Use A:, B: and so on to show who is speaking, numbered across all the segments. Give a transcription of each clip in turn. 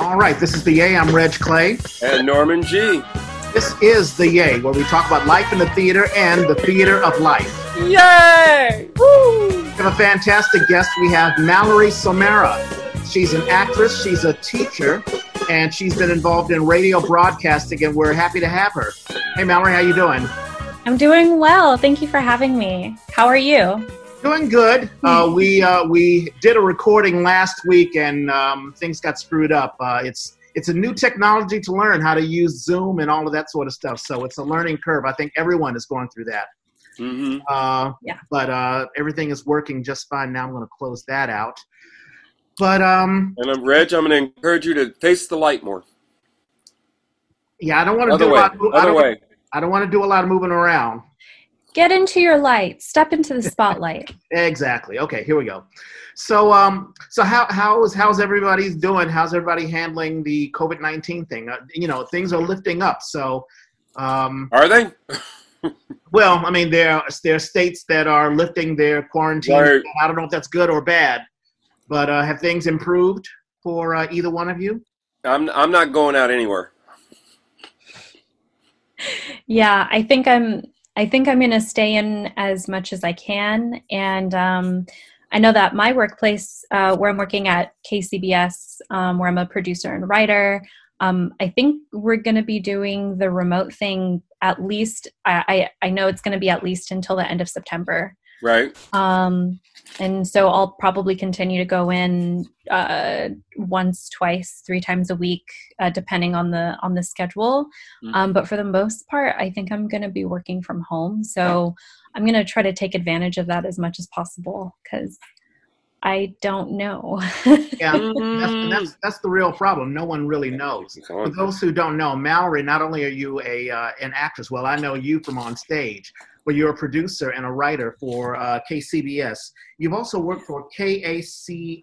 A: All right, this is the Yay. I'm Reg Clay.
B: And Norman Gee
A: This is the Yay, where we talk about life in the theater and the theater of life.
B: Yay!
A: Woo! We have a fantastic guest. We have Mallory Somera. She's an actress, she's a teacher, and she's been involved in radio broadcasting, and we're happy to have her. Hey, Mallory, how you doing?
C: I'm doing well. Thank you for having me. How are you?
A: Doing good. Uh, we uh, we did a recording last week, and um, things got screwed up. Uh, it's it's a new technology to learn how to use Zoom and all of that sort of stuff. So it's a learning curve. I think everyone is going through that.
B: Mm-hmm.
A: Uh,
C: Yeah.
A: But uh, everything is working just fine now. I'm going to close that out. But um,
B: And I'm Reg. I'm going to encourage you to face the light more.
A: yeah, I don't want to
B: Other
A: do a lot. I
B: Other
A: don't,
B: way.
A: I don't want to do a lot of moving around.
C: Get into your light. Step into the spotlight.
A: Exactly. Okay, here we go. So, um, so how how is how's everybody's doing? How's everybody handling the COVID nineteen thing? Uh, you know, things are lifting up. So, um,
B: Are they?
A: well, I mean, there there are states that are lifting their quarantine.
B: Right.
A: I don't know if that's good or bad, but uh, have things improved for uh, either one of you?
B: I'm, I'm not going out anywhere.
C: Yeah, I think I'm. I think I'm going to stay in as much as I can, and um, I know that my workplace, uh, where I'm working at KCBS, um, where I'm a producer and writer, um, I think we're going to be doing the remote thing at least. I I, I know it's going to be at least until the end of September.
B: Right?
C: um, and so I'll probably continue to go in uh, once, twice, three times a week, uh, depending on the on the schedule.
B: Mhm.
C: Um, but for the most part, I think I'm going to be working from home, so I'm going to try to take advantage of that as much as possible because I don't know.
A: Yeah, that's, that's that's the real problem. No one really knows. For those who don't know, Mallory, not only are you a uh, an actress, well, I know you from on stage, you're a producer and a writer for uh, KCBS. You've also worked for KACL.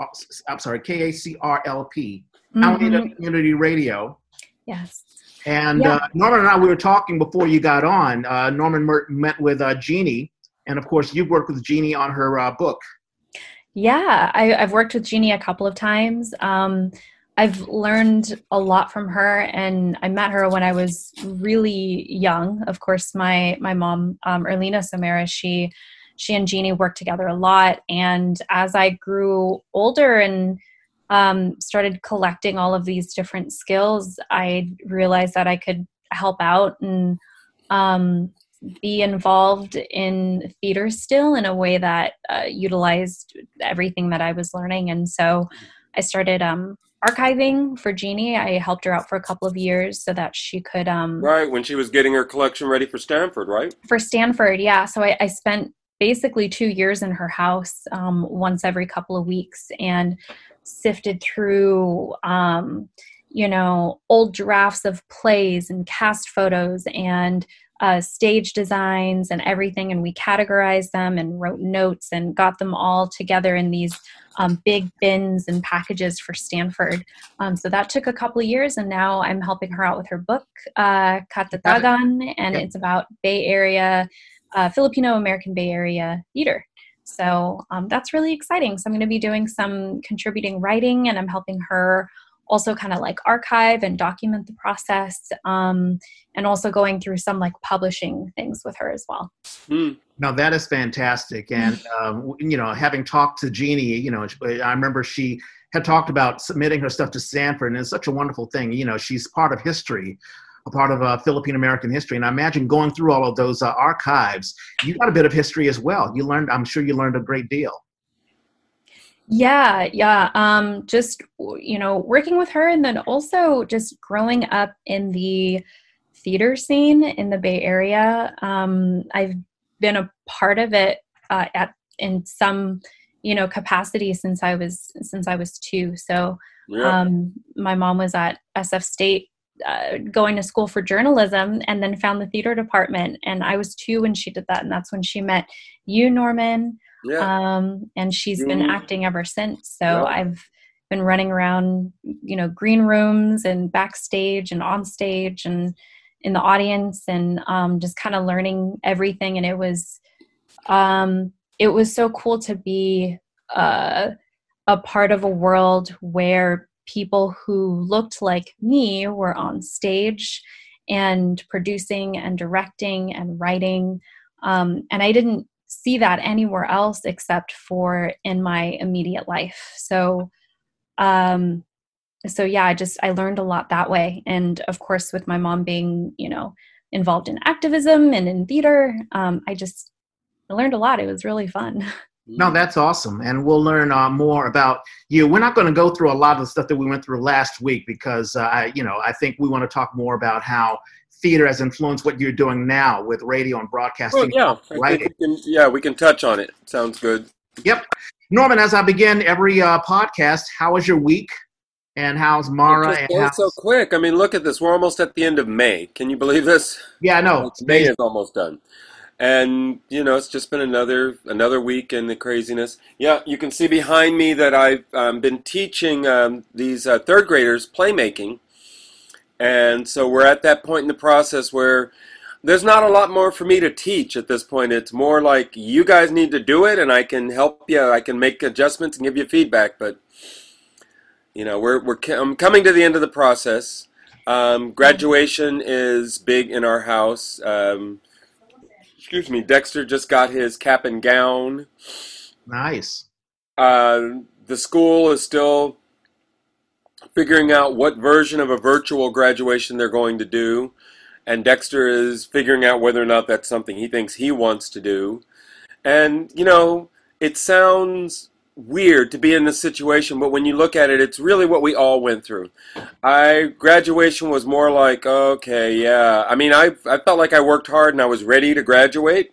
A: uh, I'm sorry, KACRLP, Alameda
C: Mhm.
A: Community Radio.
C: Yes.
A: And
C: Yeah.
A: uh, Norman and I, we were talking before you got on. Uh, Norman mer- met with uh, Jeannie, and of course, you've worked with Jeannie on her uh, book.
C: Yeah, I, I've worked with Jeannie a couple of times. Um, I've learned a lot from her, and I met her when I was really young. Of course, my my mom, um, Earlena Somera, she she and Jeannie worked together a lot. And as I grew older and um, started collecting all of these different skills, I realized that I could help out and um, be involved in theater still in a way that uh, utilized everything that I was learning. And so I started um, archiving for Jeannie. I helped her out for a couple of years so that she could, um,
B: Right, when she was getting her collection ready for Stanford, right?
C: for Stanford, yeah. So I, I spent basically two years in her house um, once every couple of weeks and sifted through, um, you know, old drafts of plays and cast photos and uh, stage designs and everything. And we categorized them and wrote notes and got them all together in these um, big bins and packages for Stanford. Um, so that took a couple of years, and now I'm helping her out with her book, uh, Katatagan, and
A: Yeah.
C: it's about Bay Area, uh, Filipino American Bay Area theater. So um, that's really exciting. So I'm going to be doing some contributing writing, and I'm helping her also kind of like archive and document the process, um, and also going through some like publishing things with her as well.
B: Hmm.
A: No, that is fantastic. And, um, you know, having talked to Jeannie, you know, I remember she had talked about submitting her stuff to Stanford, and it's such a wonderful thing. You know, she's part of history, a part of uh, Philippine American history. And I imagine going through all of those uh, archives, you got a bit of history as well. You learned, I'm sure you learned a great deal.
C: Yeah, yeah. Um, just you know, working with her, and then also just growing up in the theater scene in the Bay Area. Um, I've been a part of it uh, at in some you know capacity since I was since I was two. So
B: Yeah.
C: um, my mom was at SF State uh, going to school for journalism and then found the theater department. And I was two when she did that. And that's when she met you, Norman.
B: Yeah.
C: Um, and she's been
B: Mhm.
C: acting ever since. So
B: Yeah.
C: I've been running around, you know, green rooms and backstage and on stage and in the audience and um, just kind of learning everything. And it was, um, it was so cool to be uh, a part of a world where people who looked like me were on stage and producing and directing and writing. Um, and I didn't see that anywhere else except for in my immediate life. So, um, so yeah, I just I learned a lot that way, and of course, with my mom being you know involved in activism and in theater, um, I just I learned a lot. It was really fun.
A: No, that's awesome, and we'll learn uh, more about you. We're not going to go through a lot of the stuff that we went through last week because uh, I, you know, I think we want to talk more about how theater has influenced what you're doing now with radio and broadcasting.
B: Well, yeah, right. We can, yeah, we can touch on it. Sounds good.
A: Yep, Norman. As I begin every uh, podcast, how was your week? And how's Mara?
B: It and so quick. I mean, look at this. We're almost at the end of May. Can you believe this?
A: Yeah, I know.
B: May is almost done and you know it's just been another another week in the craziness yeah you can see behind me that i've um, been teaching um, these uh, third graders playmaking and so we're at that point in the process where there's not a lot more for me to teach at this point. It's more like you guys need to do it and i can help you. I can make adjustments and give you feedback. But you know we're, we're i'm coming to the end of the process. Um, graduation is big in our house. Um, excuse me, Dexter just got his cap and gown.
A: Nice.
B: Uh, the school is still figuring out what version of a virtual graduation they're going to do, and Dexter is figuring out whether or not that's something he thinks he wants to do. And, you know, it sounds weird to be in this situation, but when you look at it, it's really what we all went through. I graduation was more like, okay, yeah. I mean, I I felt like I worked hard and I was ready to graduate.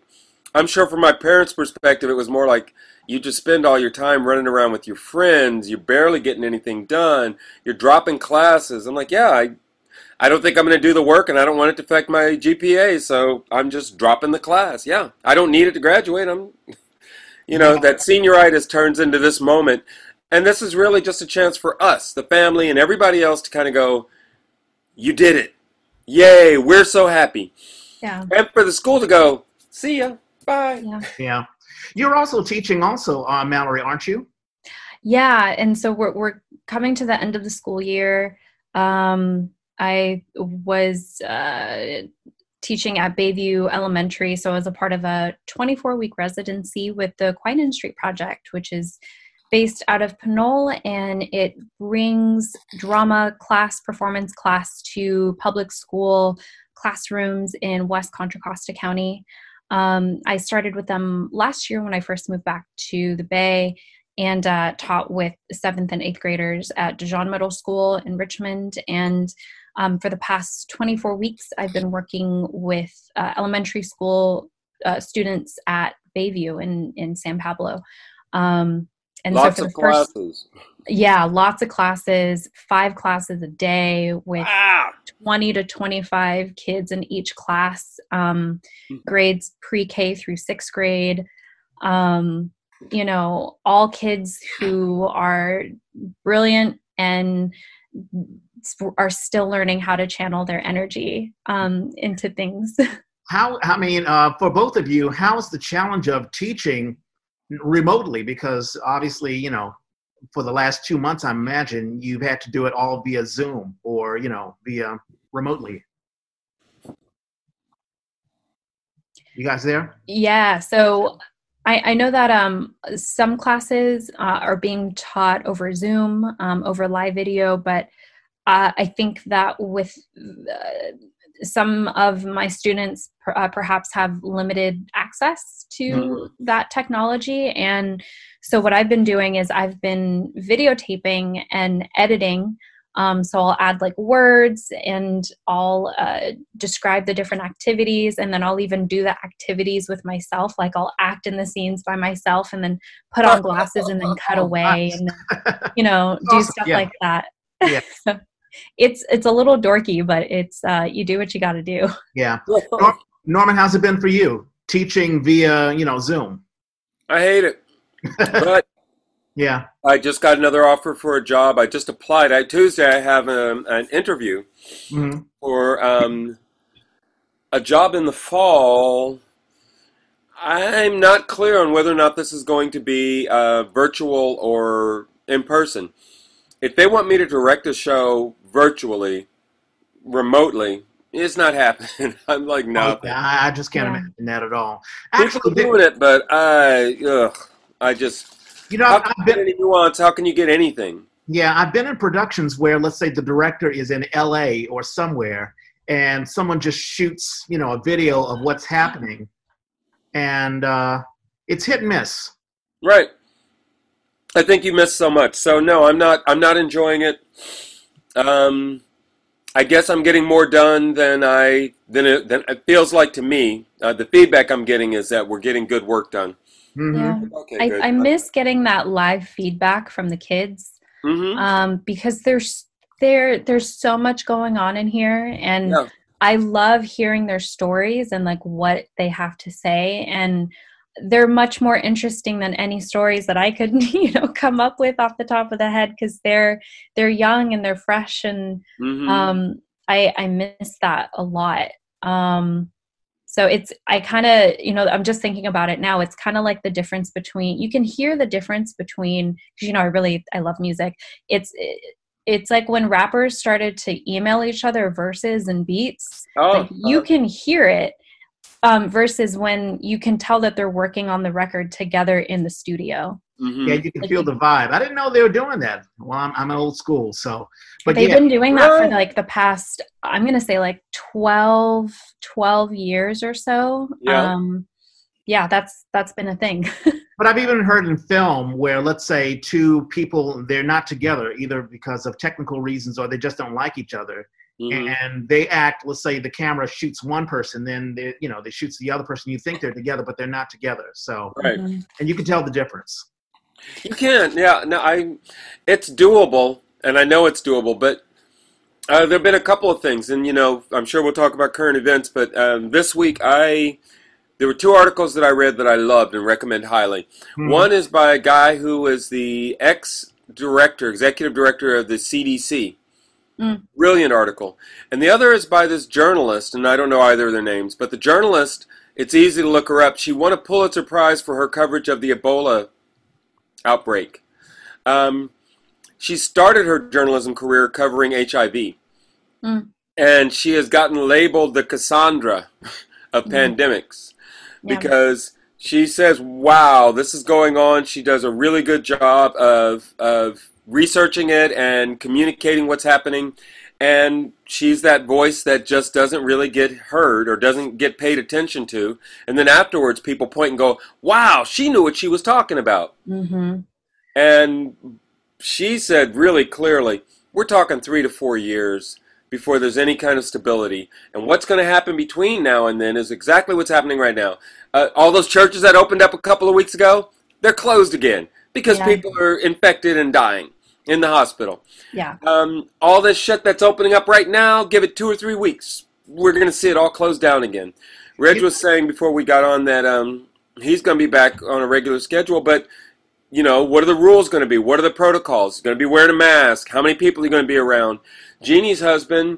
B: I'm sure from my parents' perspective, it was more like you just spend all your time running around with your friends. You're barely getting anything done. You're dropping classes. I'm like, yeah, I. I don't think I'm going to do the work, and I don't want it to affect my GPA, so I'm just dropping the class. Yeah, I don't need it to graduate. I'm you know, that senioritis turns into this moment. And this is really just a chance for us, the family, and everybody else to kind of go, you did it. Yay, we're so happy.
C: Yeah.
B: And for the school to go, see ya. Bye.
A: Yeah. yeah. You're also teaching also, uh, Mallory, aren't you?
C: Yeah. And so we're, we're coming to the end of the school year. Um, I was uh, teaching at Bayview Elementary. So I was a part of a 24 week residency with the Quinan Street Project, which is based out of Pinole and it brings drama class, performance class to public school classrooms in West Contra Costa County. Um, I started with them last year when I first moved back to the Bay and uh, taught with seventh and eighth graders at DeJean Middle School in Richmond. And um, for the past 24 weeks, I've been working with uh, elementary school uh, students at Bayview in, in San Pablo. Um,
B: and lots so for the first, classes.
C: Yeah, lots of classes, five classes a day with wow. 20 to 25 kids in each class, um, hmm. grades pre K through sixth grade. Um, you know, all kids who are brilliant and are still learning how to channel their energy um, into things.
A: How, I mean, uh, for both of you, how's the challenge of teaching remotely? Because obviously, you know, for the last two months, I imagine you've had to do it all via Zoom or, you know, via remotely. You guys there?
C: Yeah. So I, I know that um, some classes uh, are being taught over Zoom, um, over live video, but uh, I think that with uh, some of my students per, uh, perhaps have limited access to mm-hmm. that technology. And so, what I've been doing is I've been videotaping and editing. Um, so, I'll add like words and I'll uh, describe the different activities, and then I'll even do the activities with myself. Like, I'll act in the scenes by myself and then put on glasses and then cut away and, you know, do stuff yeah. like that. Yeah. it's it's a little dorky, but it's uh, you do what you got to do.
A: Yeah. Norman, how's it been for you teaching via you know Zoom?
B: I hate it, but
A: yeah,
B: I just got another offer for a job. I just applied. I Tuesday I have a, um, an interview mm-hmm. for um, a job in the fall. I'm not clear on whether or not this is going to be uh, virtual or in person. if they want me to direct a show virtually, remotely, it's not happening. I'm like, no.
A: Oh, I I just can't
C: Yeah.
A: imagine that at all.
B: People
A: Actually,
B: are doing it, but I, ugh, I just.
A: you know,
B: How
A: I've
B: can you
A: been
B: get any nuance? How can you get anything?
A: Yeah, I've been in productions where, let's say, the director is in LA or somewhere, and someone just shoots, you know, a video of what's happening, and uh, it's hit and miss.
B: Right. I think you missed so much. So no, I'm not. I'm not enjoying it. Um, I guess I'm getting more done than I than it, than it feels like to me. Uh, the feedback I'm getting is that we're getting good work done.
A: Mhm.
C: Yeah.
B: Okay,
C: I,
B: good.
C: I miss getting that live feedback from the kids
B: hmm
C: um, because there's there there's so much going on in here and
B: Yeah.
C: I love hearing their stories and like what they have to say and they're much more interesting than any stories that I could you know come up with off the top of the head because they're they're young and they're fresh and
B: hmm
C: um I I miss that a lot. Um so it's i kind of you know i'm just thinking about it now. It's kind of like the difference between you can hear the difference between because you know i really i love music. It's it's like when rappers started to email each other verses and beats
B: oh,
C: like you
B: uh,
C: can hear it um, versus when you can tell that they're working on the record together in the studio
B: mhm.
A: Yeah, you can
C: Like
A: feel the vibe. I didn't know they were doing that. Well, I'm, I'm an old school, so but
C: they've
A: yeah,
C: been doing that for like the past i'm gonna say like 12 12 years or so
B: Yeah.
C: um yeah that's that's been a thing
A: But I've even heard in film where, let's say, two people they're not together either because of technical reasons or they just don't like each other,
B: Mhm.
A: and they act. Let's say the camera shoots one person, then they, you know, they shoots the other person. You think they're together, but they're not together. So,
B: Right.
C: Mhm.
A: and you can tell the difference.
B: You can, yeah. No, I. It's doable, and I know it's doable, but uh, there've been a couple of things, and you know, I'm sure we'll talk about current events. But um, this week, I there were two articles that I read that I loved and recommend highly.
A: Hmm.
B: One is by a guy who is the ex director, executive director of the CDC.
C: Mm.
B: Brilliant article. And the other is by this journalist, and I don't know either of their names, but the journalist, it's easy to look her up. She won a Pulitzer Prize for her coverage of the Ebola outbreak. Um, she started her journalism career covering HIV.
C: Mm.
B: And she has gotten labeled the Cassandra of
C: Mm.
B: pandemics
C: Yeah.
B: because she says, "Wow, this is going on." She does a really good job of of researching it and communicating what's happening, and she's that voice that just doesn't really get heard or doesn't get paid attention to. And then afterwards, people point and go, "Wow, she knew what she was talking about."
C: Mhm.
B: And she said really clearly, we're talking three to four years before there's any kind of stability. And what's going to happen between now and then is exactly what's happening right now. Uh, all those churches that opened up a couple of weeks ago, they're closed again because
C: Yeah.
B: people are infected and dying in the hospital.
C: yeah
B: Um, all this shit that's opening up right now, give it two or three weeks. We're going to see it all closed down again. Reg was saying before we got on that um, he's going to be back on a regular schedule, but you know, what are the rules going to be? What are the protocols? Going to be wearing a mask? How many people are going to be around? Jeannie's husband,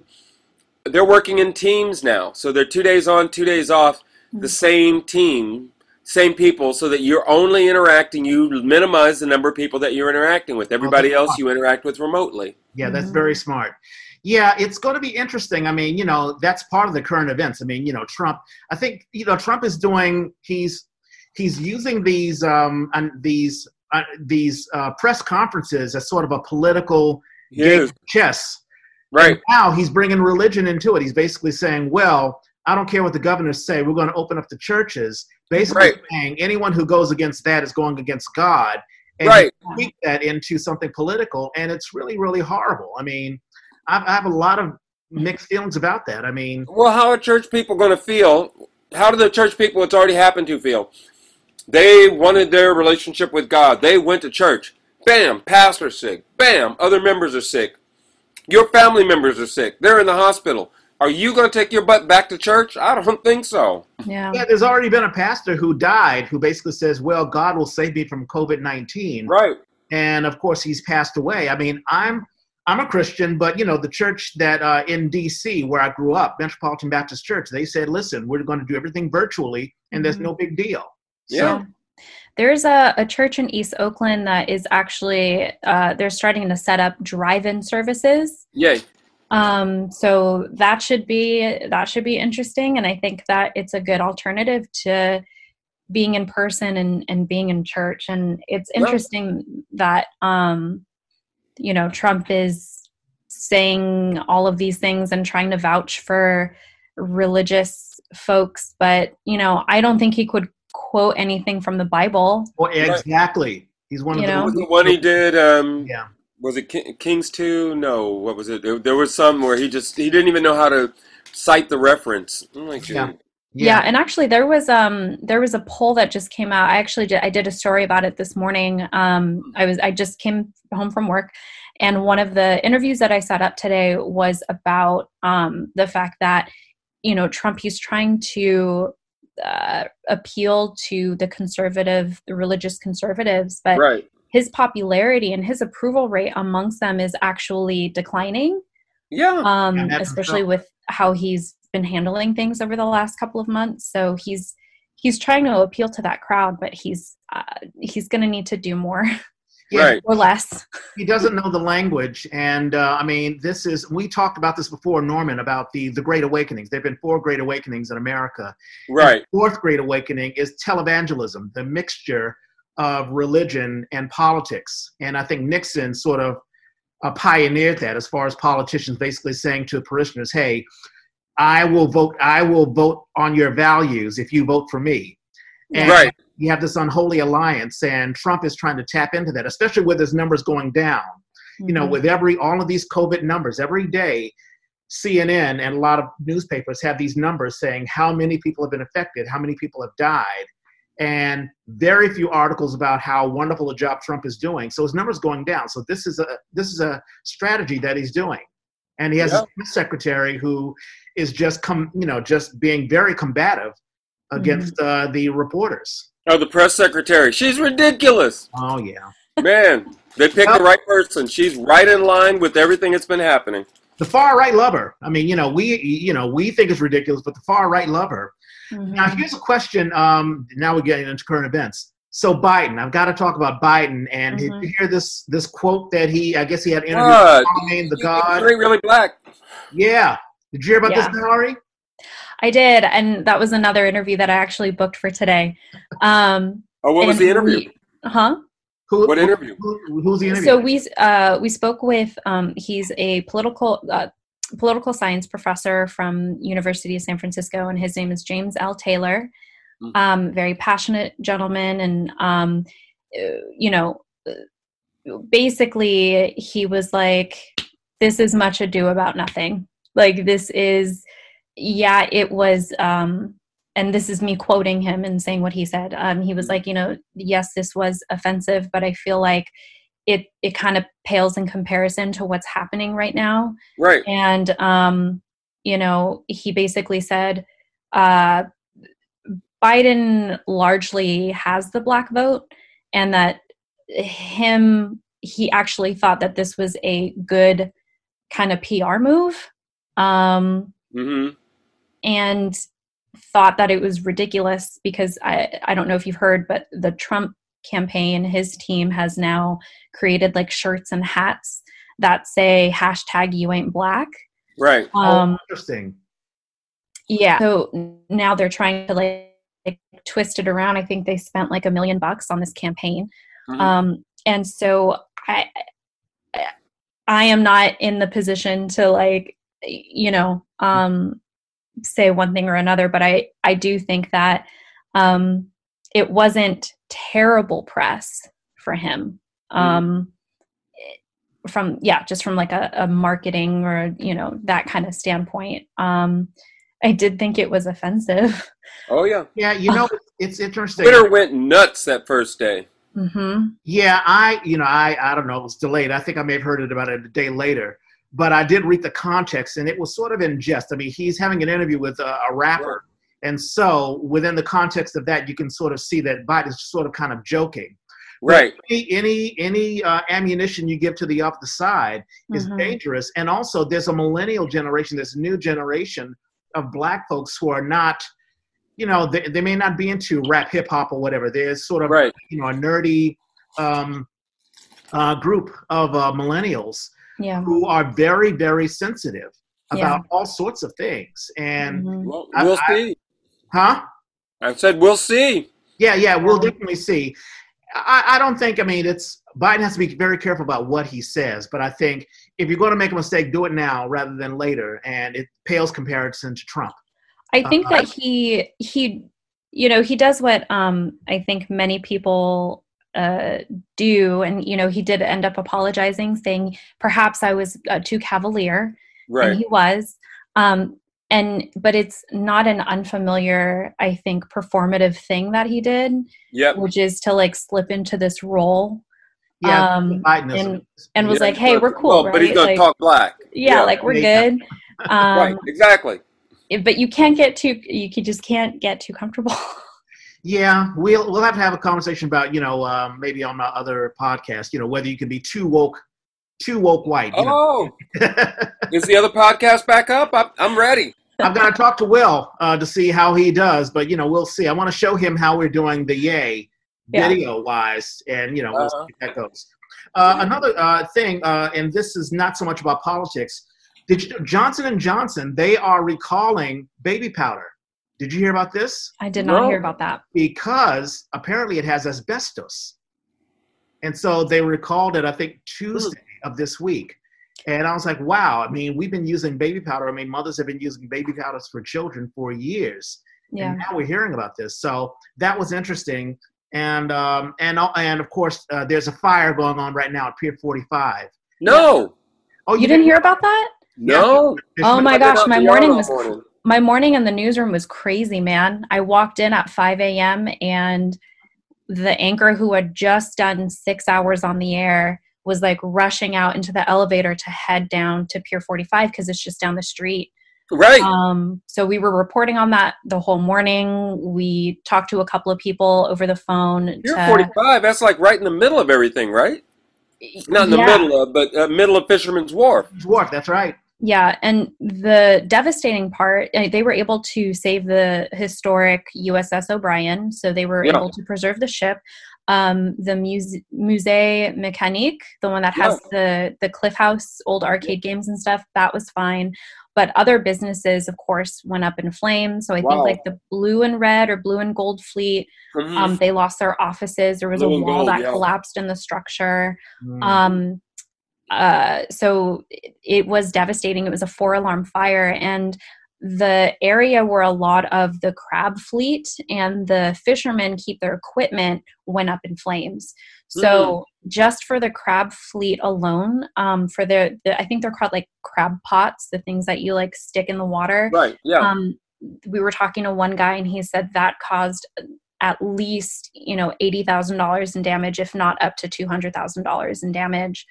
B: they're working in teams now, so they're two days on, two days off, the same team, same people, so that you're only interacting. You minimize the number of people that you're interacting with. Everybody else you interact with remotely.
A: Yeah, that's very smart. Yeah, it's going to be interesting. I mean, you know, that's part of the current events. I mean, you know, Trump. I think you know Trump is doing. He's he's using these um and these uh, these uh, press conferences as sort of a political game
B: Yes,
A: chess.
B: right.
A: Now he's bringing religion into it. He's basically saying, "Well, I don't care what the governors say. We're going to open up the churches." Basically
B: Right.
A: saying anyone who goes against that is going against God. And
B: Right.
A: you tweak that into something political, and it's really, really horrible. I mean, I, I have a lot of mixed feelings about that. I mean,
B: Well, how are church people going to feel? How do the church people it's already happened to feel? They wanted their relationship with God. They went to church. Bam, pastor's sick. Bam, other members are sick. Your family members are sick. They're in the hospital. Are you going to take your butt back to church? I don't think so.
C: yeah
A: yeah, there's already been a pastor who died who basically says, "Well, God will save me from COVID 19."
B: Right.
A: and of course he's passed away i mean i'm i'm a christian but you know the church that uh, in dc where i grew up metropolitan baptist church they said listen we're going to do everything virtually and there's
C: Mhm.
A: no big deal
B: Yeah.
C: there's a, a church in East Oakland that is actually uh, they're starting to set up drive-in services.
B: Yay.
C: Um, so that should be that should be interesting, and I think that it's a good alternative to being in person and, and being in church. And it's interesting that um, you know Trump is saying all of these things and trying to vouch for religious folks, but you know I don't think he could quote anything from the Bible.
A: Well, exactly. He's one of
C: You
A: the,
C: know?
B: Was one he did? Um,
A: Yeah.
B: Was it Ki- Kings Two? No. What was it? There, there was some where he just he didn't even know how to cite the reference. I'm like,
A: Yeah.
B: dude.
C: Yeah. and actually there was um there was a poll that just came out. I actually did I did a story about it this morning. Um I was I just came home from work and one of the interviews that I set up today was about um the fact that you know Trump he's trying to uh, appeal to the conservative the religious conservatives but
B: Right.
C: His popularity and his approval rate amongst them is actually declining
B: Yeah.
C: um, especially with how he's been handling things over the last couple of months. So he's he's trying to appeal to that crowd, but he's uh, he's going to need to do more
A: Yeah,
B: Right.
C: or less.
A: he doesn't know the language and uh, i mean this is we talked about this before norman about the the great awakenings there have been four great awakenings in america
B: Right.
A: fourth great awakening is televangelism the mixture of religion and politics and i think nixon sort of uh, pioneered that as far as politicians basically saying to parishioners hey i will vote i will vote on your values if you vote for me and
B: Right.
A: you have this unholy alliance and trump is trying to tap into that especially with his numbers going down you know
C: Mhm.
A: with every all of these covid numbers every day cnn and a lot of newspapers have these numbers saying how many people have been affected how many people have died and very few articles about how wonderful a job trump is doing so his numbers going down so this is a this is a strategy that he's doing and he has
B: Yeah.
A: his press secretary who is just come you know just being very combative against uh, the reporters
B: Oh, the press secretary. She's ridiculous.
A: oh yeah
B: Man, they picked the right person. She's right in line with everything that's been happening.
A: the far right lover i mean you know we you know we think it's ridiculous but the far right lover
C: Mhm.
A: Now, here's a question. Um, now we're getting into current events. So Biden, I've got to talk about Biden. And
C: Mhm.
A: did you hear this this quote that he? I guess he had interviewed
B: What?
A: Charlamagne the
B: He's
A: God.
B: really, really black.
A: Yeah. Did you hear about
C: Yeah.
A: this, Mallory?
C: I did, and that was another interview that I actually booked for today. Um,
B: Oh, what was the interview?
C: we- huh?
A: Who,
B: What interview?
A: Who, who's the interview?
C: So we uh, we spoke with um, he's a political uh, political science professor from University of San Francisco, and his name is James L. Taylor.
B: Mm.
C: Um, very passionate gentleman, and um, you know, basically he was like, "This is much ado about nothing. Like this is, yeah, it was." Um, and this is me quoting him and saying what he said. Um, he was like, you know, yes, this was offensive, but I feel like it it kind of pales in comparison to what's happening right now.
B: Right.
C: And um, you know, he basically said, uh, Biden largely has the black vote, and that him he actually thought that this was a good kind of PR move. Um,
B: hmm
C: and thought that it was ridiculous because I, I don't know if you've heard, but the Trump campaign, his team has now created like shirts and hats that say hashtag you ain't black.
B: Right.
C: Um,
A: oh, interesting.
C: yeah. So now they're trying to like, like twist it around. I think they spent like a million bucks on this campaign.
B: Mhm.
C: Um, and so I, I am not in the position to like, you know, um, say one thing or another, but I, I do think that, um, it wasn't terrible press for him. Um, from, yeah, just from like a, a marketing or, you know, that kind of standpoint. Um, I did think it was offensive.
B: oh yeah.
A: Yeah, you know, it's interesting.
B: Twitter went nuts that first day.
C: hmm
A: Yeah, I, you know, I, I don't know. It was delayed. I think I may have heard it about it a day later, but I did read the context, and it was sort of in jest. I mean, he's having an interview with a, a rapper, and so within the context of that, you can sort of see that Biden's sort of kind of joking.
B: Right.
A: Any any, any uh, ammunition you give to the other side is
C: Mhm.
A: dangerous, and also there's a millennial generation, this new generation of black folks who are not you know, they, they may not be into rap, hip hop, or whatever. There's sort of,
B: Right.
A: you know, a nerdy um, uh, group of uh, millennials
C: Yeah.
A: who are very, very sensitive
C: Yeah.
A: about all sorts of things. And,
C: Mhm.
B: Well,
A: I-
B: we'll
A: I-
B: see.
A: Huh?
B: I said we'll see.
A: Yeah, yeah, we'll definitely see. I, I don't think, I mean, it's Biden has to be very careful about what he says, but I think if you're going to make a mistake, do it now rather than later. And it pales comparison to Trump.
C: I think
A: Uh,
C: that he he you know he does what um I think many people uh do and you know he did end up apologizing saying perhaps I was uh, too cavalier
B: Right.
C: and he was um and but it's not an unfamiliar I think performative thing that he did
B: Yep.
C: which is to like slip into this role
A: Yeah,
C: um and and was
B: Yeah,
C: like hey we're cool
B: well,
C: right
B: But he's gonna
C: like,
B: talk black.
C: yeah,
B: yeah,
C: like we're good um
B: right. Exactly.
C: but you can't get too you can just can't get too comfortable
A: Yeah, we'll we'll have to have a conversation about you know um, maybe on my other podcast you know whether you can be too woke, too woke white.
B: Oh, is the other podcast back up? I'm, I'm ready.
A: I'm gonna talk to Will uh, to see how he does, but you know we'll see. I want to show him how we're doing the yay
C: Yeah.
A: video wise, and you know we'll
B: Uh-huh.
A: see how that goes. Uh, another uh, thing, uh, and this is not so much about politics. Did you, Johnson and Johnson they are recalling baby powder? Did you hear about this?
C: I did not
B: No.
C: hear about that.
A: because apparently it has asbestos. And so they recalled it, I think, Tuesday of this week. And I was like, wow, I mean, we've been using baby powder. I mean, mothers have been using baby powders for children for years.
C: Yeah.
A: And now we're hearing about this. So that was interesting. And um, and and of course, uh, there's a fire going on right now at Pier 45.
B: No.
A: Oh,
C: You didn't hear about that?
B: No.
C: Oh my gosh, my morning was
B: morning.
C: my morning in the newsroom was crazy, man. I walked in at 5 a.m. and the anchor who had just done six hours on the air was like rushing out into the elevator to head down to Pier 45 because it's just down the street.
B: Right.
C: Um, so we were reporting on that the whole morning. We talked to a couple of people over the phone.
B: You're
C: to-
B: 45. That's like right in the middle of everything, right? Not in the middle of, but uh, middle of Fisherman's Wharf.
A: Dwarf, that's right.
C: Yeah, and the devastating part, uh, they were able to save the historic USS O'Brien, so they were
B: Yeah.
C: able to preserve the ship. Um, the Muse- Musée Mécanique, the one that has the the Cliff House old arcade games and stuff, that was fine. But other businesses, of course, went up in flames. So I
B: Wow.
C: think like the blue and red or blue and gold fleet,
B: Mhm.
C: um, they lost their offices. There was
B: Blue
C: a wall
B: gold,
C: that
B: yeah.
C: collapsed in the structure
A: Mm.
C: um uh so it- it was devastating it was a four alarm fire and the area where a lot of the crab fleet and the fishermen keep their equipment went up in flames so just for the crab fleet alone um for the, the i think they're called like crab pots the things that you like stick in the water
B: right. Yeah.
C: um, we were talking to one guy and he said that caused at least you know eighty thousand dollars in damage, if not up to two hundred thousand dollars in damage.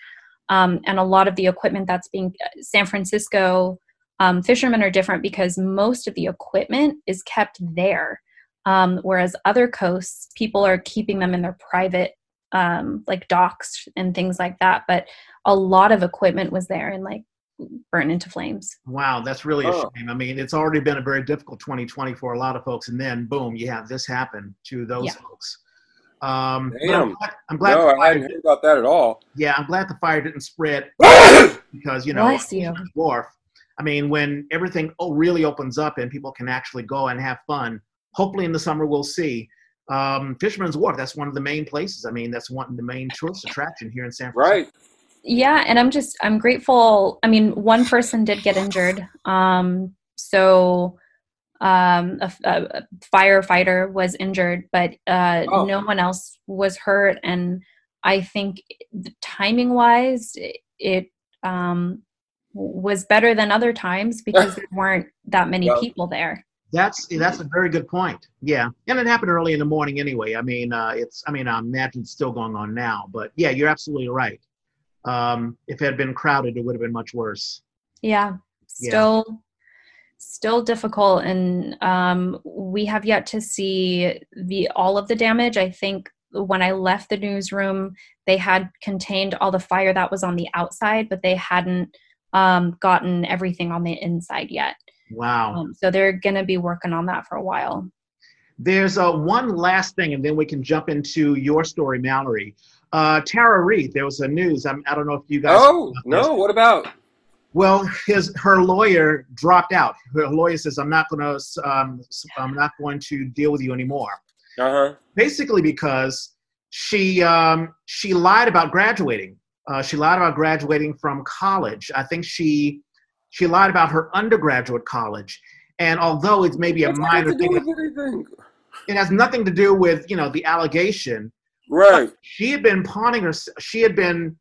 C: Um, and a lot of the equipment that's being San Francisco um, fishermen are different because most of the equipment is kept there, um, whereas other coasts people are keeping them in their private um, like docks and things like that. But a lot of equipment was there and like burned into flames.
A: Wow, that's really a
B: Oh.
A: shame. I mean, it's already been a very difficult 2020 for a lot of folks, and then boom, you have this happen to those
C: Yeah.
A: folks. Um, but I'm
B: Damn.
A: glad, I'm glad
B: no,
A: the
B: I
A: fire,
B: hadn't heard about that at all.
A: yeah, I'm glad the fire didn't spread because you know,
C: Bless you.
A: wharf. I mean, when everything oh, really opens up and people can actually go and have fun, hopefully in the summer we'll see. Um, Fisherman's Wharf, that's one of the main places. I mean, that's one of the main tourist attraction here in San Francisco.
B: Right.
C: yeah and i'm just i'm grateful i mean one person did get injured um so um a, a firefighter was injured but uh
B: Oh.
C: no one else was hurt and i think timing wise it um was better than other times because there weren't that many
B: Well-
C: people there
A: That's that's a very good point. Yeah, and it happened early in the morning anyway. I mean, uh, it's I mean I imagine it's still going on now, but yeah, you're absolutely right. Um, if it had been crowded, it would have been much worse.
C: yeah
A: Yeah.
C: still still difficult and um, we have yet to see the all of the damage i think when i left the newsroom they had contained all the fire that was on the outside but they hadn't um, gotten everything on the inside yet
A: Wow.
C: um, so they're going to be working on that for a while
A: There's uh, one last thing, and then we can jump into your story, Mallory. Uh, Tara Reade, there was a news. I'm, I do not know if you guys.
B: Oh no! What about?
A: Well, his her lawyer dropped out. Her lawyer says, "I'm not going to. Um, I'm not going to deal with you anymore."
B: Uh huh.
A: Basically, because she um, she lied about graduating. Uh, she lied about graduating from college. I think she she lied about her undergraduate college. And although it's maybe a minor thing, it has nothing to do with you know the allegation.
B: Right.
A: She had been pawning her. She had been.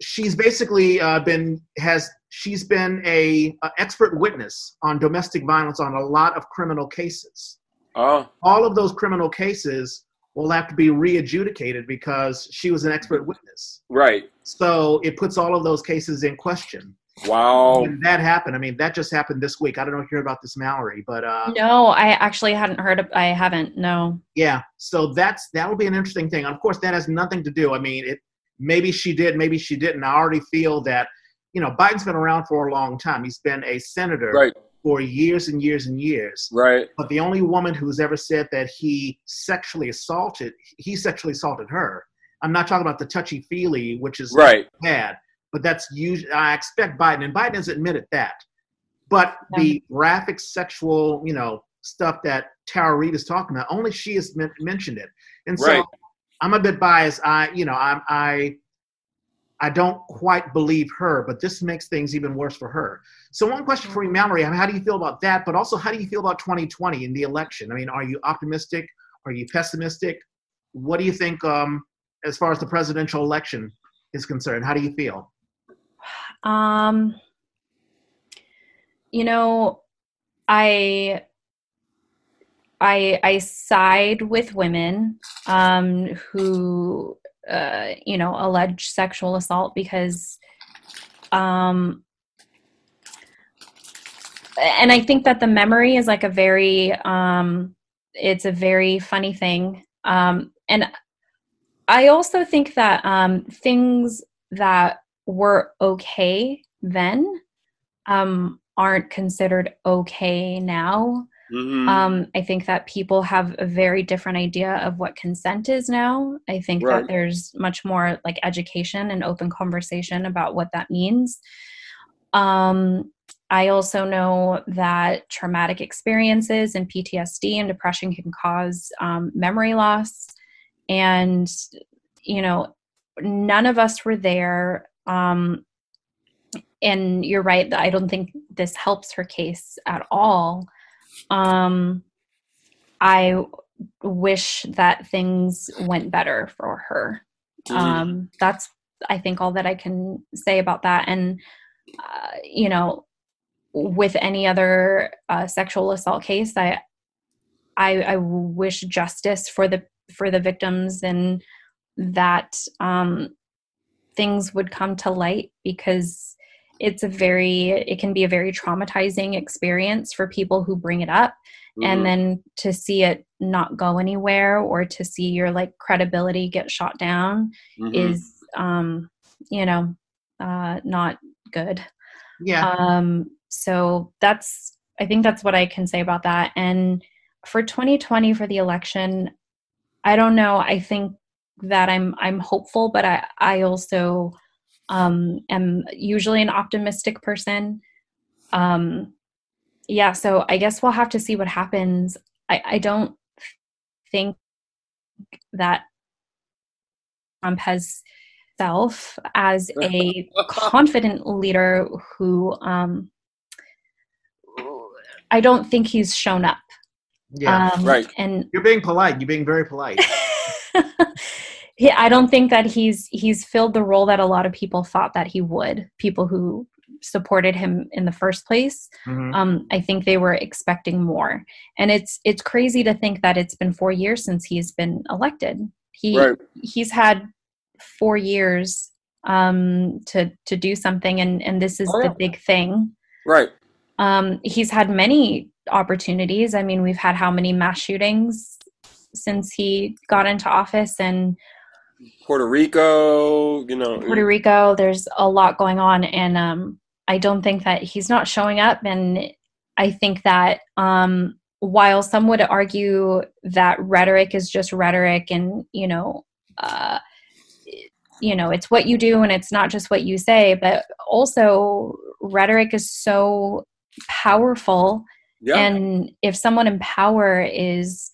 A: She's basically uh, been has she's been a, a, expert witness on domestic violence on a lot of criminal cases.
B: Oh.
A: All of those criminal cases will have to be re-adjudicated because she was an expert witness.
B: Right.
A: So it puts all of those cases in question.
B: Wow.
A: When that happened. I mean, that just happened this week. I don't know if you heard about this, Mallory, but uh,
C: no, I actually hadn't heard. Of, I haven't. No.
A: Yeah. So that's that will be an interesting thing. Of course, that has nothing to do. I mean, it maybe she did, maybe she didn't. I already feel that you know Biden's been around for a long time. He's been a senator
B: right.
A: for years and years and years.
B: Right.
A: But the only woman who's ever said that he sexually assaulted, he sexually assaulted her. I'm not talking about the touchy feely, which is
B: right.
A: bad but that's usually I expect Biden, and Biden has admitted that. But yeah. the graphic sexual, you know, stuff that Tara Reade is talking about, only she has mentioned it, and so
B: right.
A: I'm a bit biased. I, you know, I'm I. I don't quite believe her, but this makes things even worse for her. So, one question for you, Mallory: I mean, How do you feel about that? But also, how do you feel about 2020 in the election? I mean, are you optimistic? Are you pessimistic? What do you think um, as far as the presidential election is concerned? How do you feel?
C: Um, you know, I I I side with women um, who uh, you know allege sexual assault because um, and I think that the memory is like a very um, it's a very funny thing um, and I also think that um, things that were okay then um, aren't considered okay now. Mm-hmm. Um, I think that people have a very different idea of what consent is now. I think right. that there's much more like education and open conversation about what that means. Um, I also know that traumatic experiences and PTSD and depression can cause um, memory loss. And, you know, none of us were there um, and you're right that I don't think this helps her case at all. Um, I wish that things went better for her. Mm-hmm. Um, that's I think all that I can say about that. And uh, you know, with any other uh, sexual assault case, I, I I wish justice for the for the victims and that um, things would come to light because it's a very it can be a very traumatizing experience for people who bring it up mm-hmm. and then to see it not go anywhere or to see your like credibility get shot down mm-hmm. is um you know uh not good
A: yeah
C: um so that's i think that's what i can say about that and for 2020 for the election i don't know i think that I'm I'm hopeful, but I I also um, am usually an optimistic person. Um, yeah, so I guess we'll have to see what happens. I, I don't think that Trump has self as a confident leader who um, I don't think he's shown up.
A: Yeah,
B: um, right.
C: And
A: you're being polite. You're being very polite.
C: he, I don't think that he's he's filled the role that a lot of people thought that he would. People who supported him in the first place. Mm-hmm. Um, I think they were expecting more, and it's it's crazy to think that it's been four years since he's been elected. He right. he's had four years um, to to do something, and and this is oh, yeah. the big thing.
B: Right.
C: Um, he's had many opportunities. I mean, we've had how many mass shootings since he got into office and
B: Puerto Rico, you know.
C: Puerto Rico, there's a lot going on and um I don't think that he's not showing up and I think that um while some would argue that rhetoric is just rhetoric and you know uh, you know it's what you do and it's not just what you say but also rhetoric is so powerful
B: Yeah.
C: and if someone in power is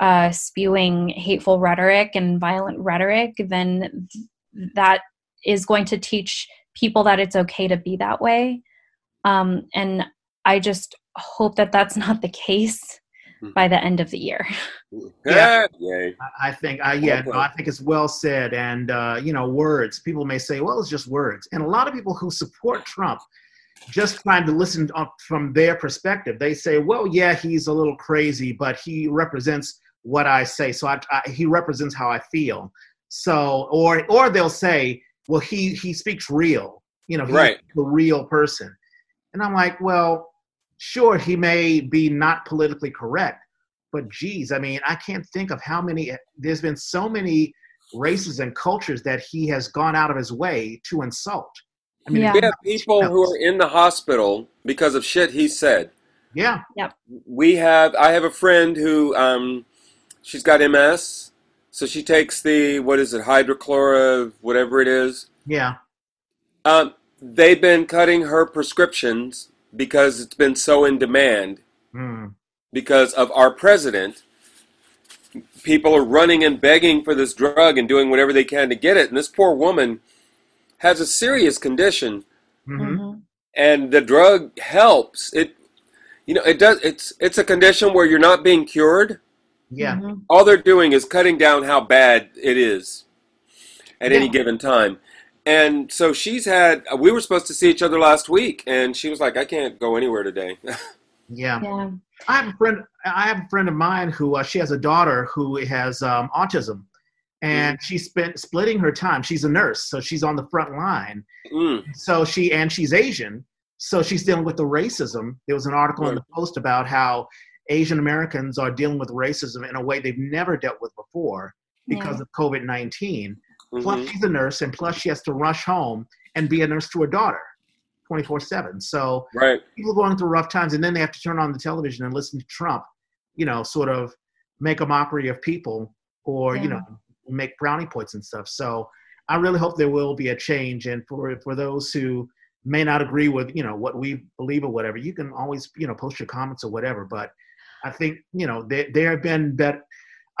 C: uh, spewing hateful rhetoric and violent rhetoric then th- that is going to teach people that it's okay to be that way um, and i just hope that that's not the case
B: Hmm.
C: by the end of the year
B: yeah.
A: I- I think, I yeah, no,
B: Okay.
A: I think it's well said. And uh, you know, words. People may say, "Well, it's just words," and a lot of people who support Trump, just trying to listen up from their perspective, they say, "Well, yeah, he's a little crazy, but he represents what I say. So I, I, he represents how I feel." So, or or they'll say, "Well, he he speaks real. You know, he's
B: Right.
A: a real person." And I'm like, well, sure, he may be not politically correct, but geez, I mean, I can't think of how many, there's been so many races and cultures that he has gone out of his way to insult. I mean,
C: Yeah.
B: We have people who are in the hospital because of shit he said.
A: yeah, Yep.
B: We have. I have a friend who, um, she's got MS, so she takes the what is it, hydrochlora, whatever it is.
A: yeah,
B: Um, they've been cutting her prescriptions because it's been so in demand
A: mm,
B: because of our president. People are running and begging for this drug and doing whatever they can to get it. And this poor woman has a serious condition,
A: hmm
C: Mhm.
B: and the drug helps. It, you know, it does. It's it's a condition where you're not being cured.
A: yeah,
C: Mhm.
B: All they're doing is cutting down how bad it is at any given time. And so she's had. We were supposed to see each other last week, and she was like, "I can't go anywhere today."
A: yeah.
C: yeah
A: I have a friend. I have a friend of mine who uh, she has a daughter who has um, autism, and she spent splitting her time. She's a nurse, so she's on the front line.
B: mm,
A: So she and she's Asian, so she's dealing with the racism. There was an article in the Post about how Asian Americans are dealing with racism in a way they've never dealt with before because
C: Yeah.
A: of COVID nineteen.
B: mhm.
A: Plus, she's a nurse, and plus she has to rush home and be a nurse to her daughter, twenty four seven. So
B: right.
A: people going through rough times and then they have to turn on the television and listen to Trump, you know, sort of make a mockery of people or, you know, make brownie points and stuff. So I really hope there will be a change. And for for those who may not agree with, you know, what we believe or whatever, you can always, you know, post your comments or whatever. But I think, you know, there, there have been better.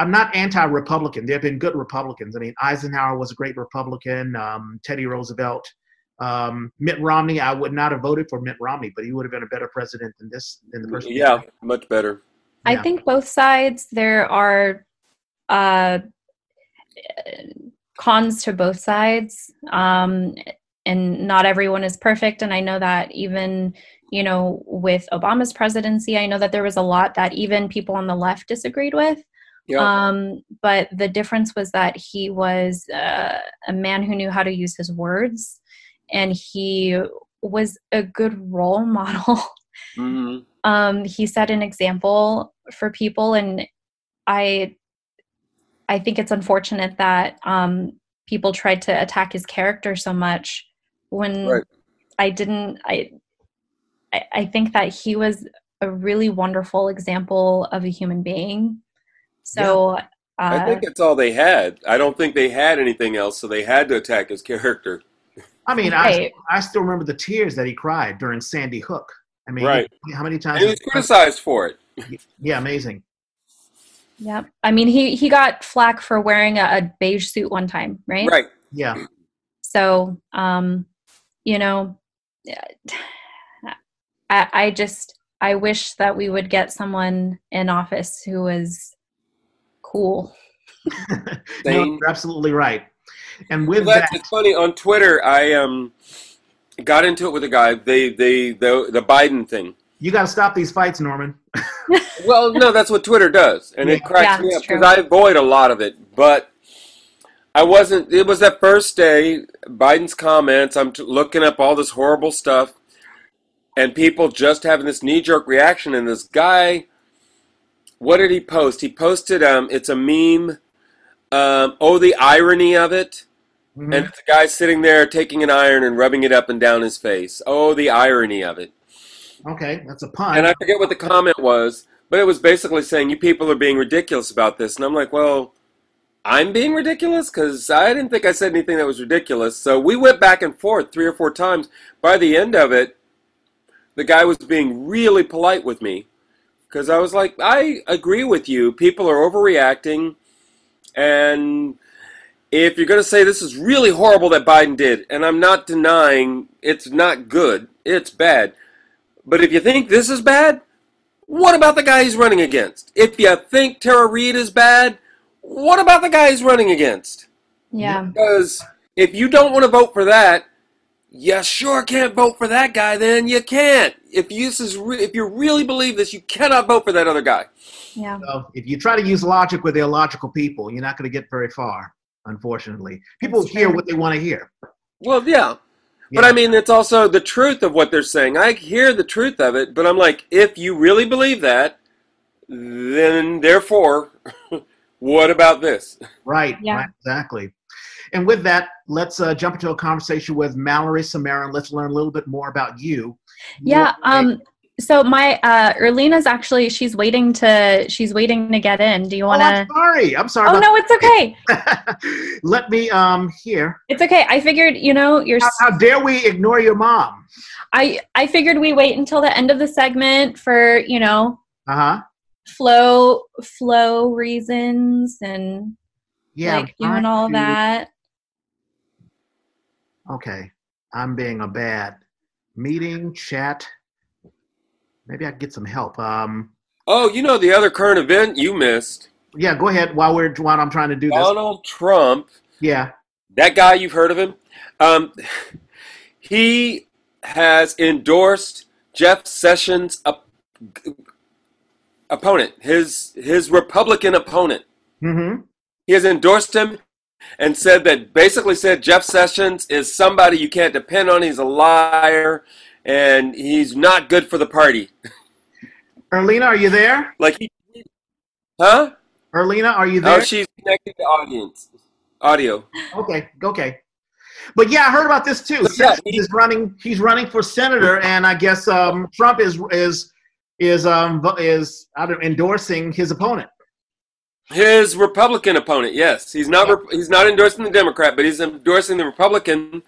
A: I'm not anti-Republican. There have been good Republicans. I mean, Eisenhower was a great Republican. Um, Teddy Roosevelt, um, Mitt Romney. I would not have voted for Mitt Romney, but he would have been a better president than this than the person.
B: Yeah, much better.
C: I think both sides there are uh, cons to both sides, um, and not everyone is perfect. And I know that even you know with Obama's presidency, I know that there was a lot that even people on the left disagreed with.
B: Yeah.
C: Um, but the difference was that he was uh, a man who knew how to use his words, and he was a good role model.
B: hmm
C: um, he set an example for people and i i think it's unfortunate that um, people tried to attack his character so much when
B: Right.
C: i didn't I, I i think that he was a really wonderful example of a human being so
B: I
C: uh,
B: think it's all they had. I don't think they had anything else, so they had to attack his character.
A: I mean,
C: Right.
A: I I still remember the tears that he cried during Sandy Hook. I mean,
B: Right.
A: how many
B: And
A: times?
B: he was criticized for it.
A: Yeah, amazing.
C: Yeah i mean he he got flack for wearing a, a beige suit one time right
B: Right.
A: Yeah,
C: so um you know I, I just i wish that we would get someone in office who was cool
A: no, you're absolutely right. And with
B: Well, that's,
A: that,
B: it's funny on Twitter. I um got into it with a guy. They they the the Biden thing.
A: You got to stop these fights, Norman.
B: Well, no, that's what Twitter does, and it cracks
C: Yeah,
B: me up because. I avoid a lot of it. But I wasn't. It was that first day. Biden's comments. I'm t- looking up all this horrible stuff, and people just having this knee jerk reaction. And this guy, what did he post? He posted. Um, it's a meme. Um, oh, the irony of it.
A: Mhm.
B: And it's a guy sitting there taking an iron and rubbing it up and down his face. Oh, the irony of it.
A: Okay, that's a pun.
B: And I forget what the comment was, but it was basically saying you people are being ridiculous about this, and I'm like, well, I'm being ridiculous because I didn't think I said anything that was ridiculous. So we went back and forth three or four times. By the end of it, the guy was being really polite with me because I was like, I agree with you. People are overreacting, and if you're going to say this is really horrible that Biden did, and I'm not denying it's not good, it's bad. But if you think this is bad, what about the guy he's running against? If you think Tara Reade is bad, what about the guy he's running against?
C: Yeah.
B: Because if you don't want to vote for that, you sure can't vote for that guy. Then you can't. If you this is re- if you really believe this, you cannot vote for that other guy.
C: Yeah.
A: So if you try to use logic with illogical people, you're not going to get very far. Unfortunately, people hear what they want to hear.
B: Well, yeah. But I mean, it's also the truth of what they're saying. I hear the truth of it, but I'm like, if you really believe that, then therefore, what about this?
A: Right.
C: Yeah.
A: Right. Exactly. And with that, let's uh, jump into a conversation with Mallory Somera. Let's learn a little bit more about you.
C: Yeah.
A: You're
C: Um. So my uh, Earlena's actually she's waiting to she's waiting to get in. Do you
A: Oh,
C: want
A: I'm
C: to?
A: sorry. I'm sorry.
C: Oh no, it's okay.
A: Let me um here.
C: It's okay. I figured you know you're.
A: How, how dare we ignore your mom?
C: I I figured we wait until the end of the segment for you know
A: Uh huh.
C: flow flow reasons and
A: Yeah.
C: like doing
A: I'm
C: all that.
A: Okay. I'm being a bad meeting chat. Maybe I get some help. Um.
B: Oh, you know the other current event you missed.
A: Yeah. Go ahead. While we're while I'm trying to do this.
B: Donald Trump,
A: Yeah.
B: that guy you've heard of him, um, he has endorsed Jeff Sessions' op- opponent, his his Republican opponent.
A: Mm-hmm.
B: He has endorsed him and said that basically said Jeff Sessions is somebody you can't depend on. He's a liar and he's not good for the party.
A: Earlena, are you there?
B: Like he, huh?
A: Earlena, are you there?
B: Oh, she's connected to audience audio.
A: Okay, okay. But yeah, I heard about this too.
B: Yeah,
A: is running. He's running for senator, and I guess um, Trump is is is um is I don't, endorsing his opponent.
B: His Republican opponent, yes, he's not. He's not endorsing the Democrat, but he's endorsing the Republican.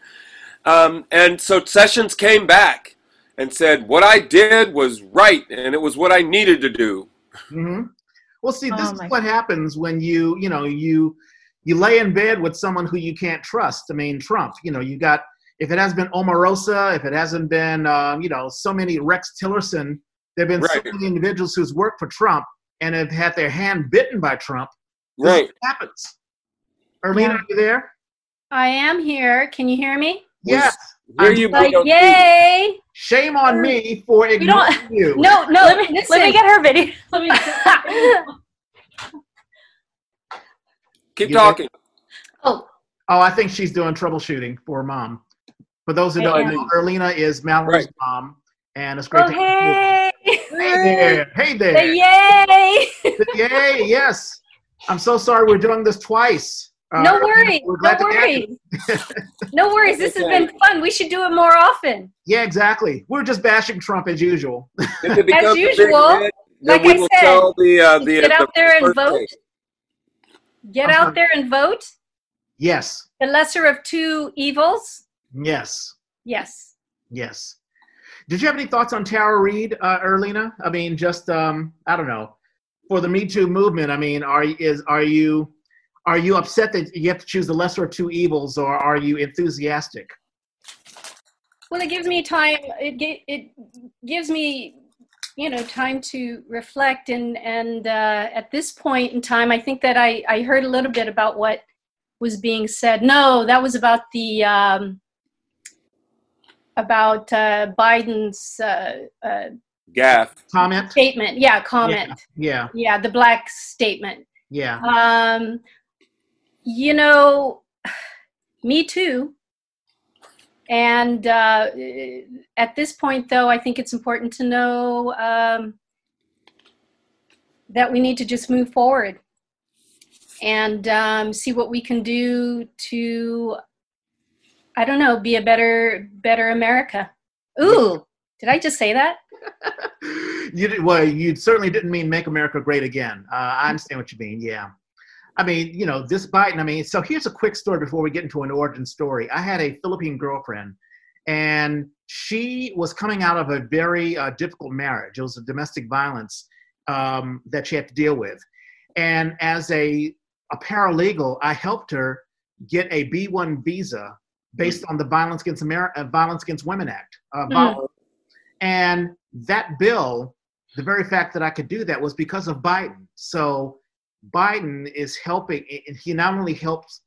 B: Um, and so Sessions came back and said, "What I did was right, and it was what I needed to do."
A: hmm Well, see, this
C: Oh
A: is
C: my
A: what happens when you you know you you lay in bed with someone who you can't trust. I mean, Trump. You know, you got if it has been Omarosa, if it hasn't been um, you know so many Rex Tillerson, there've been
B: Right.
A: so many individuals who's worked for Trump and have had their hand bitten by Trump. This
B: Right.
A: what happens. Earlena,
C: Yeah.
A: are you there?
D: I am here. Can you hear me?
A: Yes.
B: Hear
A: I'm
B: you, but
D: Like,
B: don't see you.
D: yay!
A: Shame on me for ignoring you.
D: No, no.
C: let me let me get her video.
D: Let me.
B: Keep
A: You
B: talking.
D: oh,
A: Oh, I think she's doing troubleshooting for mom. For those who don't know, Earlena is Mallory's
B: Right.
A: mom, and it's great
D: oh,
A: to
D: hey!
A: Hey there. Hey
D: The
A: there.
D: yay!
A: Yay, yes. I'm so sorry we're doing this twice. Uh,
D: no worries. No
A: glad to have you.
D: worries. no worries. This has been fun. We should do it more often.
A: Yeah, exactly. We're just bashing Trump as usual.
B: If it becomes a big
D: usual,
B: hit,
D: like I said,
B: the, uh, the,
D: Get
B: the
D: out there and vote.
B: case.
D: Get
A: I'm
D: out there and vote.
A: Yes.
D: The lesser of two evils.
A: Yes.
D: Yes.
A: Yes. Did you have any thoughts on Tara Reade, uh, Earlena? I mean, just um, I don't know. For the Me Too movement, I mean, are is are you are you upset that you have to choose the lesser of two evils, or are you enthusiastic?
D: Well, it gives me time. It gi- it gives me, you know, time to reflect. And and uh, at this point in time, I think that I I heard a little bit about what was being said. No, that was about the um, about uh, Biden's uh, uh,
B: Gaff.
A: Comment?
D: statement. Yeah, comment.
A: Yeah,
D: Yeah, the black statement.
A: yeah,
D: Um, you know, me too. And uh, at this point, though, I think it's important to know um, that we need to just move forward and um, see what we can do to, I don't know, be a better, better America. Ooh, did I just say that?
A: you did, well, you certainly didn't mean "Make America Great Again." Uh, I understand what you mean. Yeah, I mean, you know, this Biden. I mean, so here's a quick story before we get into an origin story. I had a Philippine girlfriend, and she was coming out of a very uh, difficult marriage. It was a domestic violence um, that she had to deal with, and as a a paralegal, I helped her get a B1 visa based on the Violence Against uh, Violence Against Women Act. Uh, mm. And that bill, the very fact that I could do that was because of Biden. So Biden is helping. and He not only helps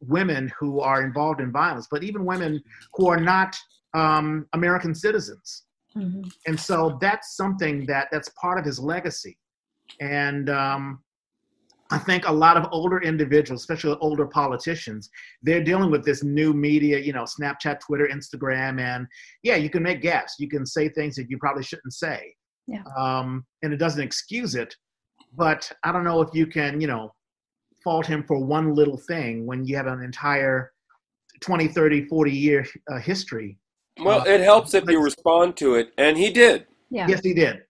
A: women who are involved in violence, but even women who are not um, American citizens. Mm-hmm. And so that's something that that's part of his legacy. And um, I think a lot of older individuals, especially older politicians, they're dealing with this new media, you know, Snapchat, Twitter, Instagram, and yeah, you can make gaffes. You can say things that you probably shouldn't say.
C: Yeah.
A: Um, and it doesn't excuse it, but I don't know if you can, you know, fault him for one little thing when you have an entire 20, 30, 40 year uh, history.
B: Well, uh, it helps if you respond to it, and he did.
C: Yeah.
A: Yes, he did.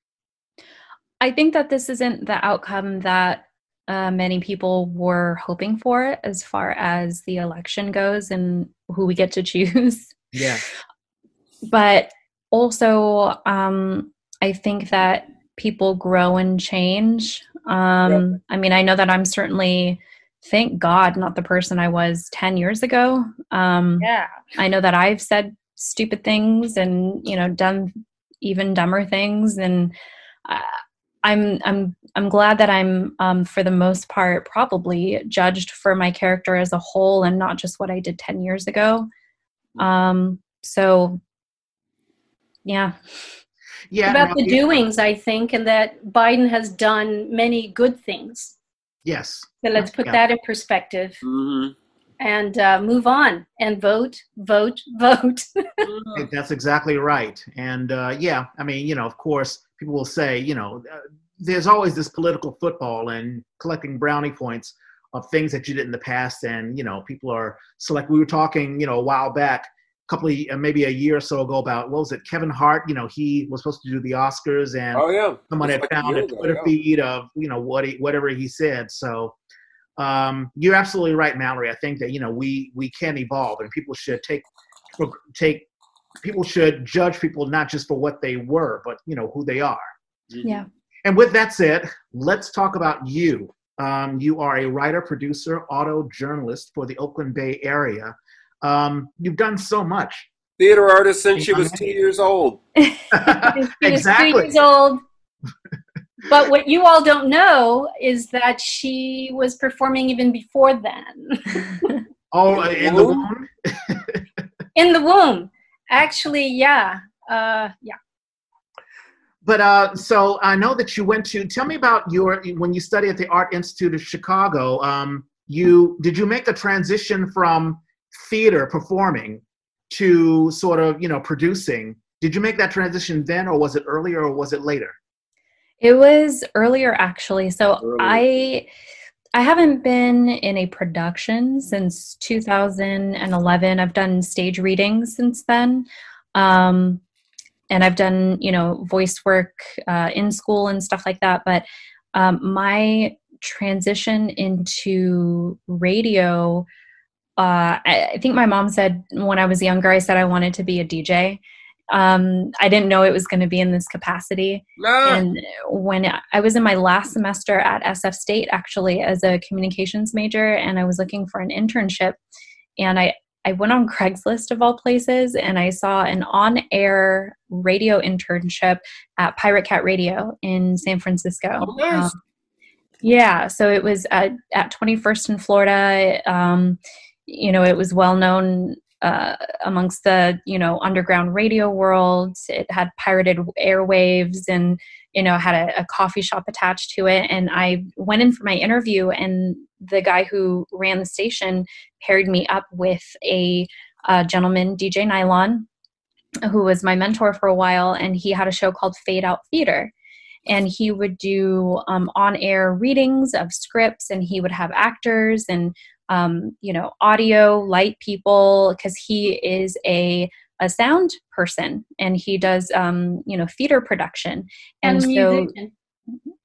C: I think that this isn't the outcome that uh, many people were hoping for as far as the election goes and who we get to choose.
A: Yeah.
C: But also, um, I think that people grow and change. Um, yep. I mean, I know that I'm certainly, thank God, not the person I was 10 years ago. Um,
D: yeah.
C: I know that I've said stupid things and, you know, done even dumber things. And uh, I'm I'm I'm glad that I'm um, for the most part probably judged for my character as a whole and not just what I did ten years ago. Um, so, yeah.
A: Yeah.
D: About the doings, I think, and that Biden has done many good things.
A: Yes.
D: So let's put yeah. that in perspective.
B: Mm-hmm.
D: And uh, move on and vote, vote, vote.
A: That's exactly right. And uh, yeah, I mean, you know, of course, people will say, you know, uh, there's always this political football and collecting brownie points of things that you did in the past. And, you know, people are select. We were talking, you know, a while back, a couple of, uh, maybe a year or so ago about, what was it, Kevin Hart, you know, he was supposed to do the Oscars and
B: oh, yeah.
A: someone had like found a Twitter ago, yeah. feed of, you know, what he, whatever he said. So um, you're absolutely right, Mallory. I think that, you know, we, we can evolve and people should take, take people should judge people not just for what they were, but you know who they are.
C: Mm-hmm. Yeah.
A: And with that said, let's talk about you. Um, you are a writer, producer, audio journalist for the Oakland Bay area. Um, you've done so much.
B: Theater artist since she was two years old.
A: exactly.
D: Two years old. but what you all don't know is that she was performing even before then.
A: oh, in the womb.
D: in the womb actually, yeah, uh, yeah.
A: But uh, so I know that you went to. Tell me about your when you studied at the Art Institute of Chicago. Um, you did you make the transition from theater performing to sort of you know producing? Did you make that transition then, or was it earlier, or was it later?
C: It was earlier, actually. So earlier. I I haven't been in a production since 2011. I've done stage readings since then. Um, and I've done, you know, voice work uh, in school and stuff like that. But um, my transition into radio, uh, I, I think my mom said when I was younger, I said I wanted to be a DJ um, I didn't know it was going to be in this capacity.
B: Ah.
C: And when I was in my last semester at SF State, actually, as a communications major, and I was looking for an internship, and I I went on Craigslist of all places, and I saw an on-air radio internship at Pirate Cat Radio in San Francisco.
B: Oh, nice. um,
C: yeah, so it was at, at 21st in Florida. Um, you know, it was well known uh, amongst the you know underground radio world. It had pirated airwaves and you know had a, a, coffee shop attached to it. And I went in for my interview, and the guy who ran the station paired me up with a, gentleman, DJ Nylon, who was my mentor for a while, and he had a show called Fade Out Theater and he would do um, on-air readings of scripts and he would have actors and um, you know, audio, light people, because he is a a sound person and he does um, you know theater production. And, and so musician.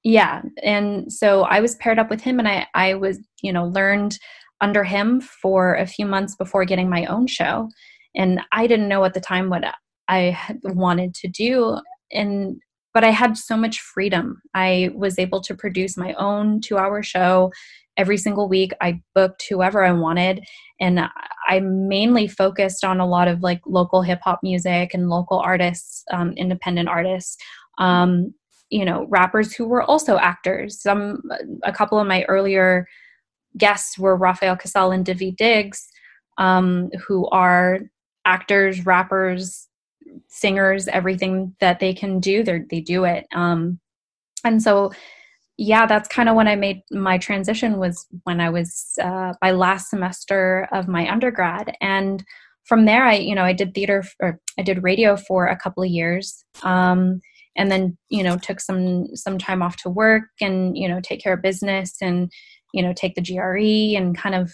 C: yeah and so i was paired up with him and i i was you know learned under him for a few months before getting my own show. And i didn't know at the time what i wanted to do. And but i had so much freedom. I was able to produce my own two hour show every single week. I booked whoever i wanted and i mainly focused on a lot of like local hip hop music and local artists um, independent artists um, you know rappers who were also actors. Some a couple of my earlier guests were rafael casal and daveed diggs um, who are actors rappers singers everything that they can do they they do it. Um, and so yeah, that's kind of when I made my transition was when I was uh, my last semester of my undergrad, and from there, I you know I did theater or I did radio for a couple of years, um, and then you know took some some time off to work and you know take care of business and you know take the GRE and kind of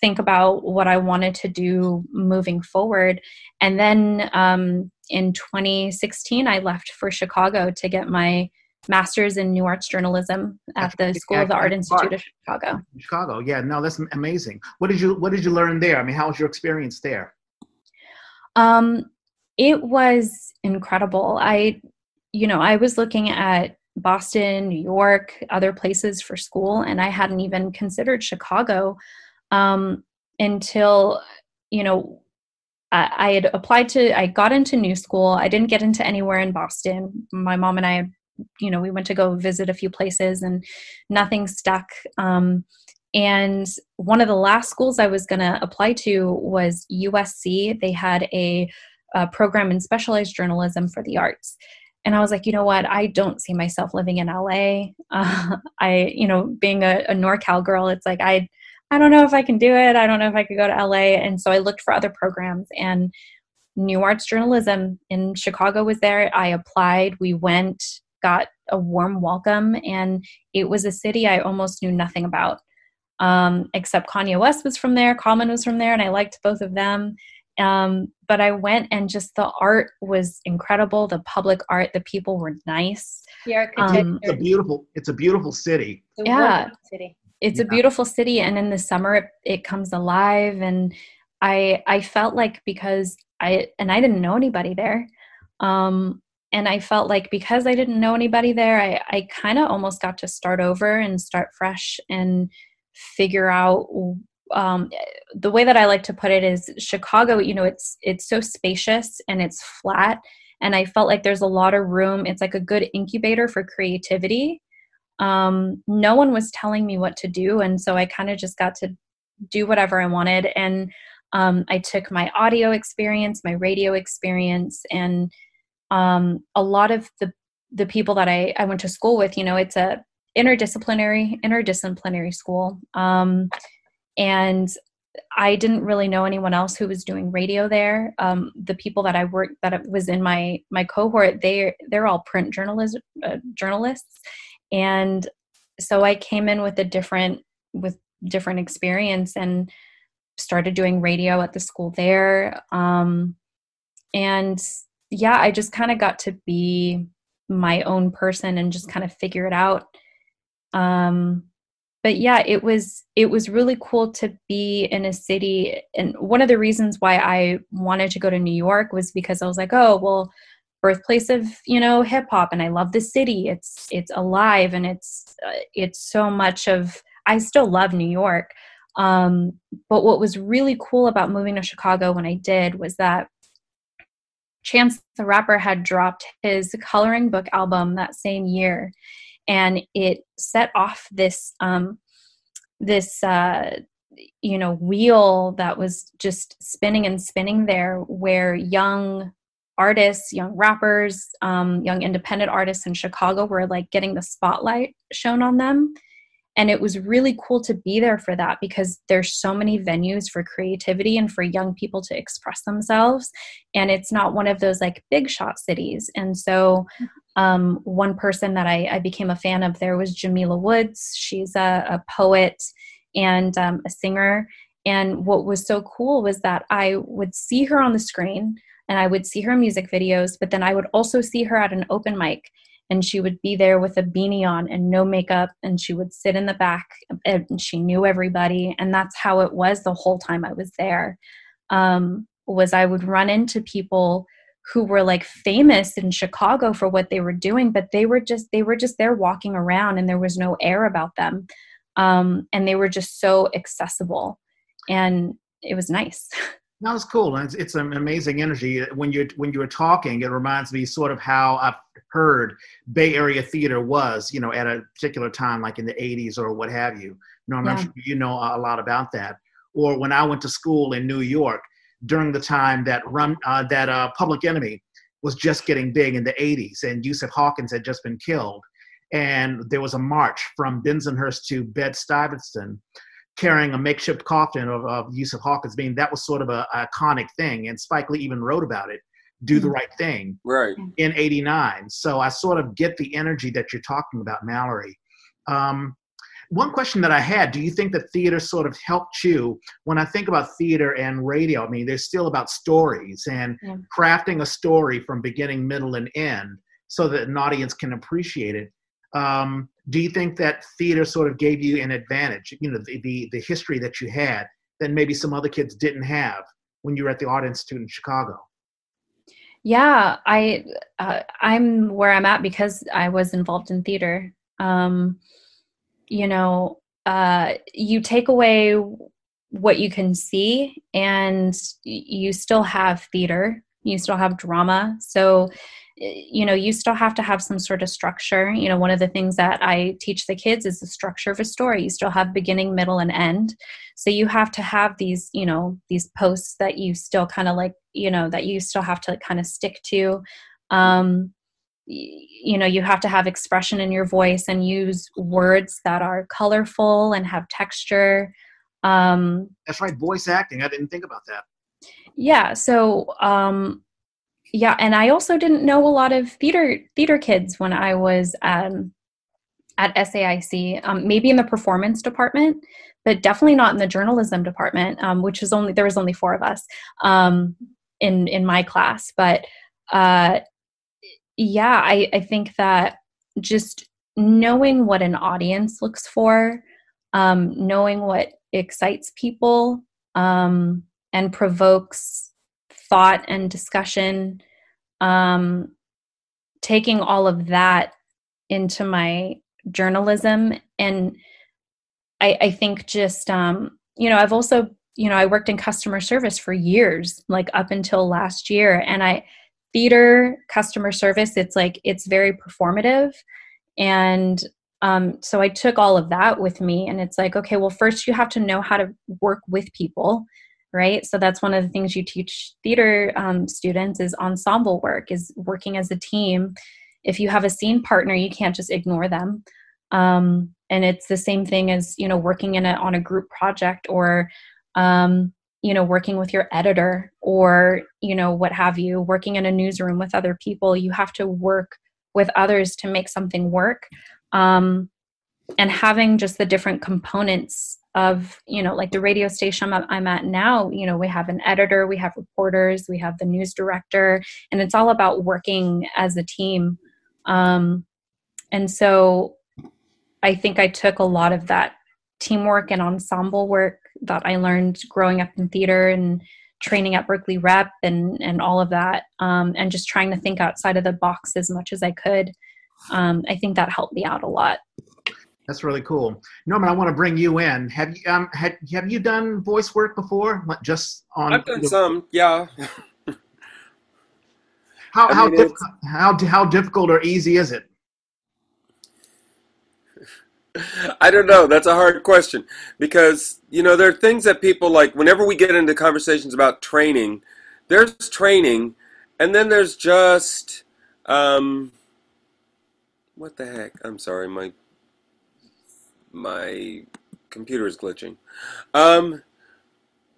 C: think about what I wanted to do moving forward, and then um, in 2016, I left for Chicago to get my master's in new arts journalism at the School of the Art Institute of Chicago.
A: Chicago, yeah, no, that's amazing. What did you What did you learn there? I mean, how was your experience there?
C: Um, it was incredible. I, you know, I was looking at Boston, New York, other places for school, and I hadn't even considered Chicago um, until, you know, I had applied to, I got into new school. I didn't get into anywhere in Boston. My mom and I you know we went to go visit a few places and nothing stuck. Um, and one of the last schools i was going to apply to was usc they had a, a, program in specialized journalism for the arts. And i was like you know what? I don't see myself living in la uh, i you know being a, a norcal girl it's like i i don't know if i can do it i don't know if i could go to la and so i looked for other programs and new arts journalism in chicago was there i applied we went got a warm welcome. And it was a city I almost knew nothing about, um, except Kanye West was from there, Common was from there, and I liked both of them. Um, but I went and just the art was incredible. The public art, the people were nice.
D: The architecture. Um,
A: it's a beautiful. It's a beautiful city.
C: It's yeah, city. It's yeah. a beautiful city, and in the summer it, it comes alive. And I I felt like because I and I didn't know anybody there. Um, and I felt like because I didn't know anybody there, I, I kind of almost got to start over and start fresh and figure out um, the way that I like to put it is Chicago. You know, it's it's so spacious and it's flat, and I felt like there's a lot of room. It's like a good incubator for creativity. Um, no one was telling me what to do, and so I kind of just got to do whatever I wanted. And um, I took my audio experience, my radio experience, and um, a lot of the the people that I, I went to school with, you know, it's a interdisciplinary interdisciplinary school, um, and I didn't really know anyone else who was doing radio there. Um, the people that I worked that was in my my cohort, they they're all print journalists uh, journalists, and so I came in with a different with different experience and started doing radio at the school there. Um, and yeah, I just kind of got to be my own person and just kind of figure it out. Um, but yeah, it was it was really cool to be in a city. And one of the reasons why I wanted to go to New York was because I was like, oh well, birthplace of you know hip hop, and I love the city. It's it's alive and it's uh, it's so much of. I still love New York. Um, but what was really cool about moving to Chicago when I did was that Chance the Rapper had dropped his coloring book album that same year, and it set off this um, this uh, you know wheel that was just spinning and spinning there, where young artists, young rappers, um, young independent artists in Chicago were like getting the spotlight shown on them. And it was really cool to be there for that because there's so many venues for creativity and for young people to express themselves. And it's not one of those like big shot cities. And so um, one person that I, I, became a fan of there was jamila woods. She's a, a poet and um, a singer. And what was so cool was that i would see her on the screen and I would see her music videos, but then I would also see her at an open mic and she would be there with a beanie on and no makeup and she would sit in the back and she knew everybody and that's how it was the whole time i was there. Um, was i would run into people who were like famous in chicago for what they were doing but they were just they were just there walking around and there was no air about them. Um, and they were just so accessible and it was nice
A: No, it's cool. It's, it's an amazing energy. When you when you were talking, it reminds me sort of how I've heard Bay Area theater was, you know, at a particular time, like in the '80s or what have you. You know, I'm yeah. sure you know a lot about that. Or when I went to school in New York during the time that run uh, that uh, Public Enemy was just getting big in the '80s, and Yusuf Hawkins had just been killed, and there was a march from Bensonhurst to Bed Stuyvesant carrying a makeshift coffin of, of Yusuf Hawkins being that was sort of a, a, iconic thing. And Spike Lee even wrote about it, do the right thing.
B: Right.
A: In 89. So I sort of get the energy that you're talking about, Mallory. Um, one question that I had, do you think that theater sort of helped you when I think about theater and radio? I mean, they're still about stories and yeah. crafting a story from beginning, middle, and end so that an audience can appreciate it. Um, do you think that theater sort of gave you an advantage you know the, the, the history that you had that maybe some other kids didn't have when you were at the art institute in chicago?
C: Yeah i uh, i'm where i'm at because i was involved in theater. Um, you know uh, you take away what you can see and you still have theater. You still have drama. So you know you still have to have some sort of structure. You know one of the things that i teach the kids is the structure of a story. You still have beginning middle and end. So you have to have these you know these posts that you still kind of like you know that you still have to kind of stick to. Um you know you have to have expression in your voice and use words that are colorful and have texture. Um
A: that's right voice acting. I didn't think about that.
C: Yeah so um yeah and i also didn't know a lot of theater theater kids when i was um, at saic um, maybe in the performance department but definitely not in the journalism department um, which was only there was only four of us um, in in my class. But uh, yeah I, I think that just knowing what an audience looks for um, knowing what excites people um, and provokes thought and discussion um, taking all of that into my journalism. And i, I think just um, you know i've also you know i worked in customer service for years like up until last year. And i theater customer service it's like it's very performative. And um, so i took all of that with me. And it's like okay well first you have to know how to work with people right? So that's one of the things you teach theater um, students is ensemble work is working as a team. If you have a scene partner you can't just ignore them. Um, and it's the same thing as you know working in a on a group project or um, you know working with your editor or you know what have you working in a newsroom with other people. You have to work with others to make something work. Um, and having just the different components of you know like the radio station I'm, at now you know we have an editor we have reporters we have the news director and it's all about working as a team. Um, and so i think i took a lot of that teamwork and ensemble work that i learned growing up in theater and training at berkeley rep and and all of that um, and just trying to think outside of the box as much as i could. Um, i think that helped me out a lot
A: that's really cool. Norman, I want to bring you in. Have you um have, have you done voice work before? Just on
B: I've done some, yeah.
A: how I how mean, difficult, how how difficult or easy is it?
B: I don't know. That's a hard question because you know there are things that people like. Whenever we get into conversations about training, there's training, and then there's just um, what the heck? I'm sorry, my my computer is glitching. Um,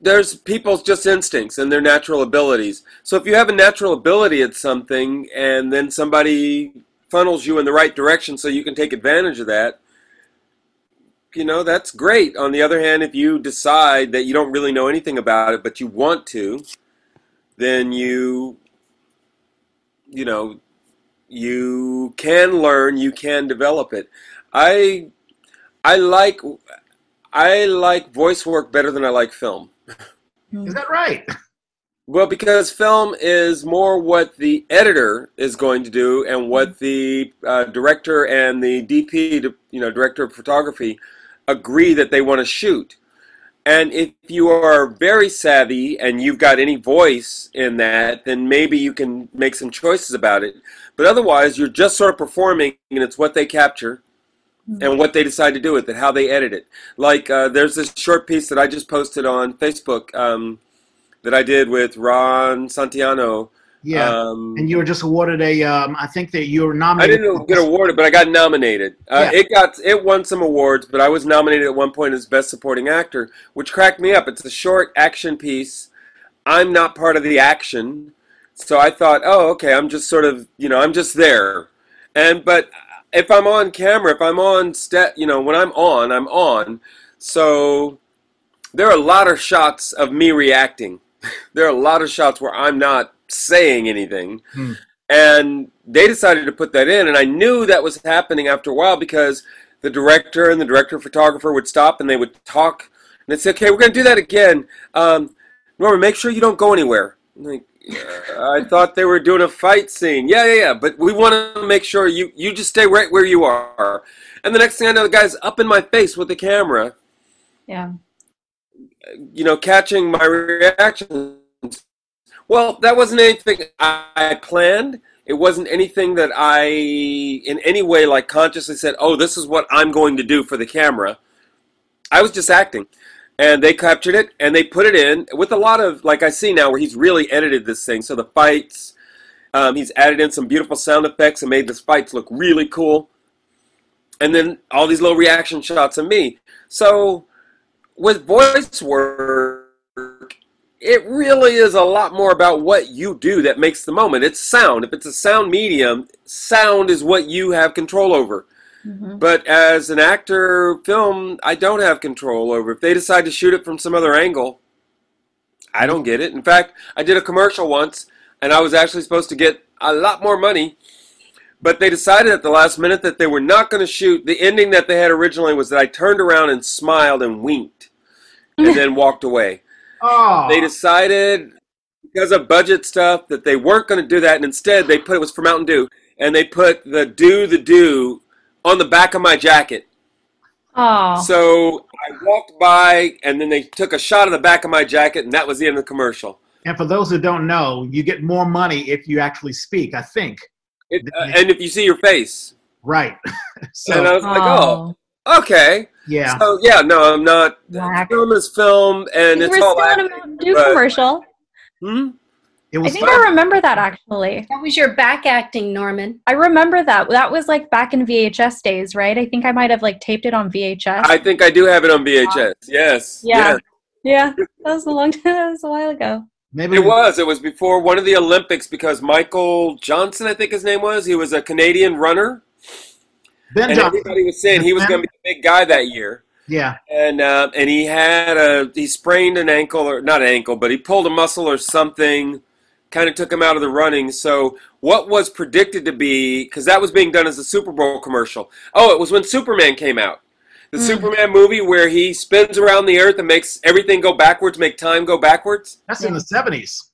B: there's people's just instincts and their natural abilities. So if you have a natural ability at something and then somebody funnels you in the right direction so you can take advantage of that, you know, that's great. On the other hand, if you decide that you don't really know anything about it but you want to, then you you know, you can learn, you can develop it. I I like I like voice work better than I like film.
A: Is that right?
B: Well, because film is more what the editor is going to do, and what the uh, director and the DP, you know, director of photography, agree that they want to shoot. And if you are very savvy and you've got any voice in that, then maybe you can make some choices about it. But otherwise, you're just sort of performing, and it's what they capture and what they decide to do with it, how they edit it. Like uh, there's this short piece that I just posted on Facebook um, that I did with Ron Santiano.
A: Yeah.
B: Um,
A: and you were just awarded a. Um, I think that you were nominated.
B: I didn't get awarded, but I got nominated. Uh,
A: Yeah.
B: It got it won some awards, but I was nominated at one point as best supporting actor, which cracked me up. It's a short action piece. I'm not part of the action, so I thought, oh, okay, I'm just sort of, you know, I'm just there. And but if I'm on camera, if I'm on step, you know, when I'm on, I'm on. So there are a lot of shots of me reacting. there are a lot of shots where I'm not saying anything.
A: Hmm.
B: And they decided to put that in, and I knew that was happening after a while because the director and the director photographer would stop and they would talk, and they'd say, "Okay, we're going to do that again. Um, Norman, make sure you don't go anywhere." I'm like, "Yeah, I thought they were doing a fight scene. Yeah, yeah, yeah. But we want to make sure you you just stay right where you are. And the next thing I know, the guy's up in my face with the camera,
C: Yeah.
B: you know, catching my reactions. Well, that wasn't anything I planned. It wasn't anything that I, in any way, like consciously said, "Oh, this is what I'm going to do for the camera." I was just acting, and they captured it and they put it in with a lot of, like I see now, where he's really edited this thing. So the fights, um, he's added in some beautiful sound effects and made the fights look really cool. And then all these little reaction shots of me. So with voice work, it really is a lot more about what you do that makes the moment. It's sound. If it's a sound medium, sound is what you have control over.
C: Mhm.
B: But as an actor, film, I don't have control over. If they decide to shoot it from some other angle, I don't get it. In fact, I did a commercial once, and I was actually supposed to get a lot more money. But they decided at the last minute that they were not going to shoot. The ending that they had originally was that I turned around and smiled and winked, and then walked away.
A: Oh.
B: They decided because of budget stuff that they weren't going to do that, and instead they put it was for Mountain Dew, and they put the "Do the Do" on the back of my jacket.
C: Oh.
B: So I walked by, and then they took a shot of the back of my jacket, and that was the end of the commercial.
A: and for those who don't know, you get more money if you actually speak. I think.
B: It, uh, and if you see your face,
A: Right.
B: and
A: so
B: I was like, oh, okay.
A: yeah.
B: So yeah, no, I'm not.
C: Whack.
B: Film is film, and
C: You
B: it's
C: were
B: all
C: still in a
B: acting.
C: Mountain Dew
B: but-
C: commercial.
B: Hmm?
A: It
C: I think
A: fun.
C: I remember that actually.
D: That was your back acting, Norman.
C: I remember that. That was like back in VHS days, right? I think I might have like taped it on VHS.
B: I think I do have it on VHS. Yes.
C: Yeah. yeah, that was a long time. That was a while ago.
A: Maybe
B: It was. It was before one of the Olympics because Michael Johnson, I think his name was. He was a Canadian runner,
A: Ben
B: and
A: Johnson.
B: everybody was saying he was going to be the big guy that year.
A: Yeah.
B: And uh, and he had a he sprained an ankle or not an ankle, but he pulled a muscle or something, kind of took him out of the running. So what was predicted to be because that was being done as a Super Bowl commercial. Oh, it was when Superman came out. The
C: Mm.
B: Superman movie where he spins around the earth and makes everything go backwards, make time go backwards.
A: That's in the seventies.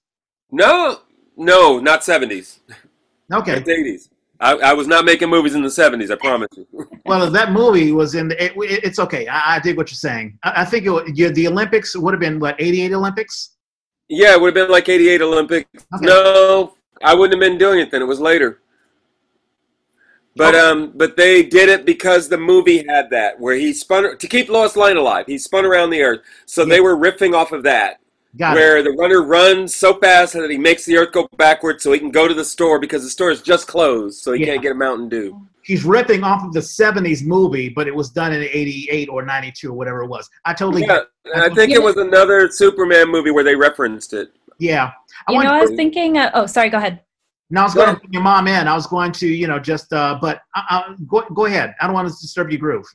B: No, no, not seventies.
A: Okay.
B: Eighties. I, I was not making movies in the seventies. I promise you.
A: Well, that movie was in the, it, it- it's okay. I, I dig what you're saying. I, I think it, yeah, the Olympics would have been what 88 Olympics.
B: Yeah, it would have been like eighty-eight Olympics.
A: Okay.
B: No, I wouldn't have been doing it then. It was later. But
A: Okay.
B: um, but they did it because the movie had that where he spun to keep Lois Lane alive. He spun around the earth, so they were riffing off of that.
A: Got it.
B: where the runner runs so fast that he makes the earth go backwards, so he can go to the store because the store is just closed, so he
A: Yeah.
B: can't get a Mountain Dew.
A: He's ripping off of the 70s movie, but it was done in 88 or 92 or whatever it was. I totally
B: Yeah, and I think it was another Superman movie where they referenced it.
A: Yeah. I
C: You
A: went
C: know, I
A: to-
C: was thinking. Uh, oh, sorry. Go ahead.
A: No, I was
B: Go
A: going to bring your mom in. I was going to, you know, just, uh, but uh, uh, go, go ahead. I don't want to disturb your groove.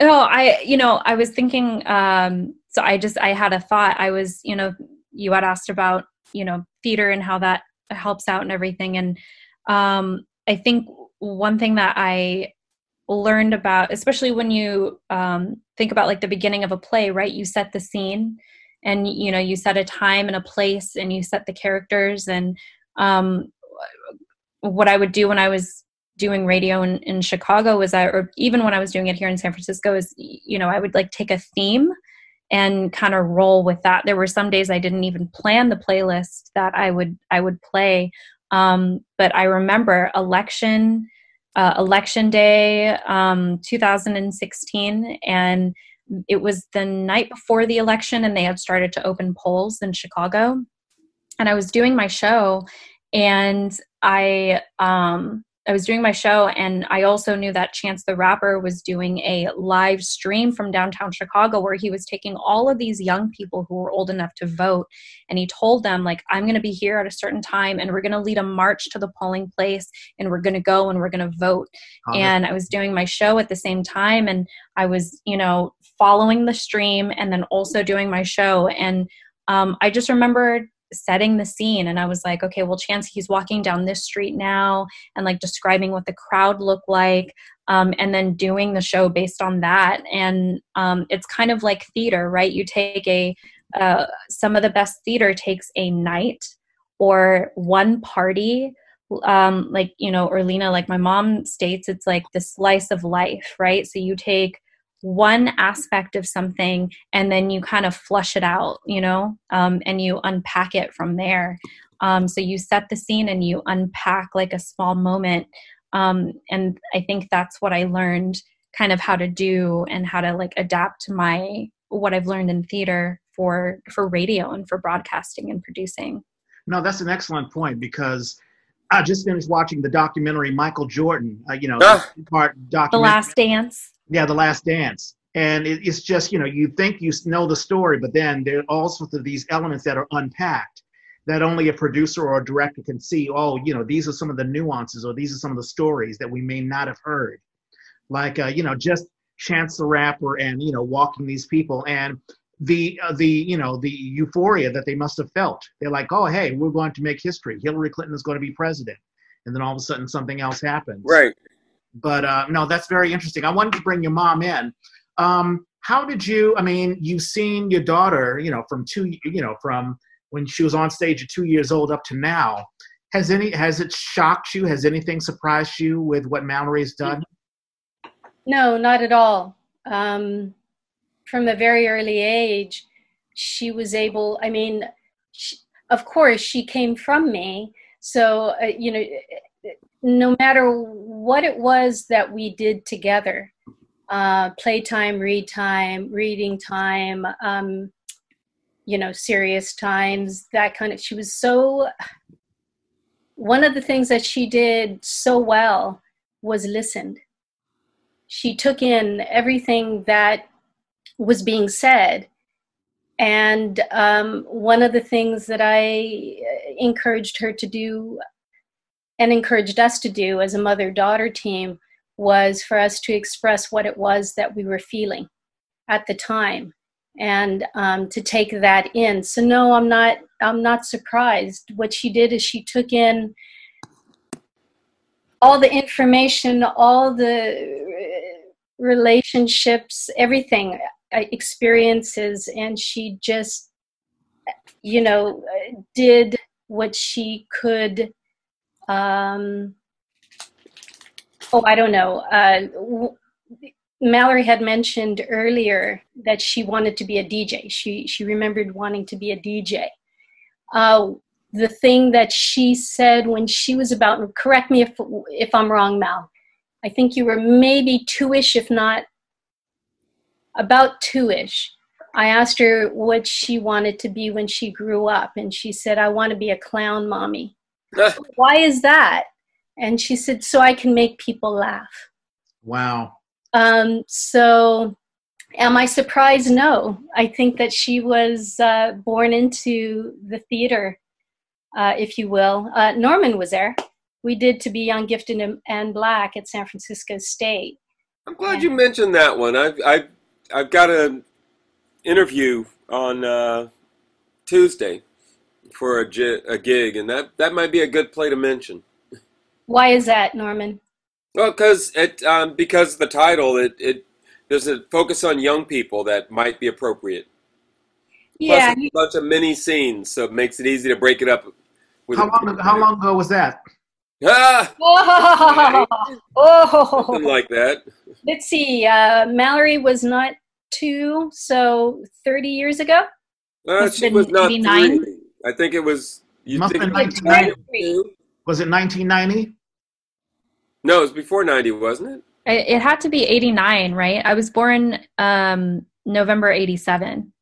C: No, I, you know, I was thinking, um, so I just, I had a thought. I was, you know, you had asked about, you know, theater and how that helps out and everything. And um, I think one thing that I learned about, especially when you um, think about like the beginning of a play, right? You set the scene, and you know you set a time and a place, and you set the characters. And um, what I would do when I was doing radio in, in Chicago was I, or even when I was doing it here in San Francisco, is you know I would like take a theme and kind of roll with that. There were some days I didn't even plan the playlist that I would I would play. Um, but I remember election uh, election day um, 2016 and it was the night before the election and they had started to open polls in chicago. And i was doing my show and i um, I was doing my show, and I also knew that Chance the Rapper was doing a live stream from downtown Chicago where he was taking all of these young people who were old enough to vote, and he told them, like, I'm going to be here at a certain time, and we're going to lead a march to the polling place, and we're going to go and we're going to vote. And I was doing my show at the same time, and I was, you know, following the stream and then also doing my show. And um, I just remembered setting the scene and i was like okay well chance he's walking down this street now and like describing what the crowd looked like um, and then doing the show based on that and um, it's kind of like theater right? You take a uh, some of the best theater takes a night or one party um, like you know Earlena like my mom states it's like the slice of life right? So you take one aspect of something and then you kind of flush it out you know um, and you unpack it from there. Um, so you set the scene and you unpack like a small moment. Um, and i think that's what i learned kind of how to do and how to like adapt my what i've learned in theater for for radio and for broadcasting and producing.
A: No that's an excellent point because I just finished watching the documentary Michael Jordan, uh, you know, ah.
C: part documentary. The Last Dance.
A: Yeah, The Last Dance. And it, it's just, you know, you think you know the story, but then there are all sorts of these elements that are unpacked that only a producer or a director can see. Oh, you know, these are some of the nuances or these are some of the stories that we may not have heard. Like, uh, you know, just Chance the Rapper and, you know, walking these people and the, uh, the, you know, the euphoria that they must have felt. They're like, oh, hey, we're going to make history. Hillary Clinton is going to be president. And then all of a sudden something else happens.
B: Right.
A: But uh, no, that's very interesting. I wanted to bring your mom in. Um, how did you? I mean, you've seen your daughter, you know, from two, you know, from when she was on stage at two years old up to now. Has any has it shocked you? Has anything surprised you with what Mallory's done?
D: No, not at all. Um, from a very early age, she was able. I mean, she, of course, she came from me, so uh, you know no matter what it was that we did together uh, playtime read time reading time um, you know serious times that kind of she was so one of the things that she did so well was listened she took in everything that was being said. And um, one of the things that i encouraged her to do and encouraged us to do as a mother daughter team was for us to express what it was that we were feeling at the time and um, to take that in. So no i'm not i'm not surprised. What she did is she took in all the information all the relationships everything. uh, experiences and she just you know did what she could um, oh, I don't know. Uh, w- Mallory had mentioned earlier that she wanted to be a DJ. She she remembered wanting to be a DJ. Uh, the thing that she said when she was about correct me if if I'm wrong, Mal. I think you were maybe two-ish, if not about two-ish. I asked her what she wanted to be when she grew up, and she said, "I want to be a clown mommy." Why is that? And she said, so I can make people laugh.
A: Wow.
D: Um, so am I surprised? No. I think that she was uh, born into the theater, uh, if you will. Uh, Norman was there. We did To Be Young, Gifted, and Black at San Francisco State.
B: I'm glad and, you mentioned that one. I've, I've, I've got an interview on uh, Tuesday for a, a gig, and that, that might be a good play to mention.
D: Why is that, Norman?
B: Well, because it um, because of the title, it it there's a focus on young people that might be appropriate.
D: Yeah,
B: Plus, a bunch of mini scenes, so it makes it easy to break it up. With
A: How long? How long ago was that?
B: Ah,
D: Oh,
B: something
D: oh.
B: like that.
D: let's see. Uh, Mallory was not two, so 30 years ago.
B: Uh, she
C: been
B: was not
C: 89?
B: three. I think it was. You
A: Must
B: think
A: have been
B: it was
A: 1990. Was it 1990?
B: No, it was before ninety, wasn't it?
C: It, it had to be 89, right? I was born um, November 87.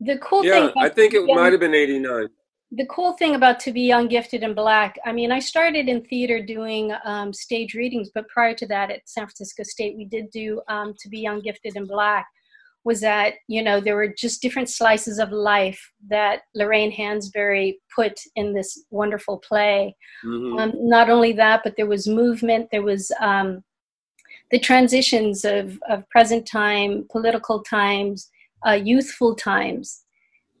D: The cool
B: Yeah,
D: thing,
B: I think it might have been eighty nine.
D: The cool thing about To Be Young, Gifted, and Black. I mean, I started in theater doing um, stage readings, but prior to that, at San Francisco State, we did do um, To Be Young, Gifted, and Black. Was that you know there were just different slices of life that Lorraine Hansberry put in this wonderful play.
B: hmm
D: Um, not only that, but there was movement. There was um, the transitions of, of present time, political times, uh, youthful times,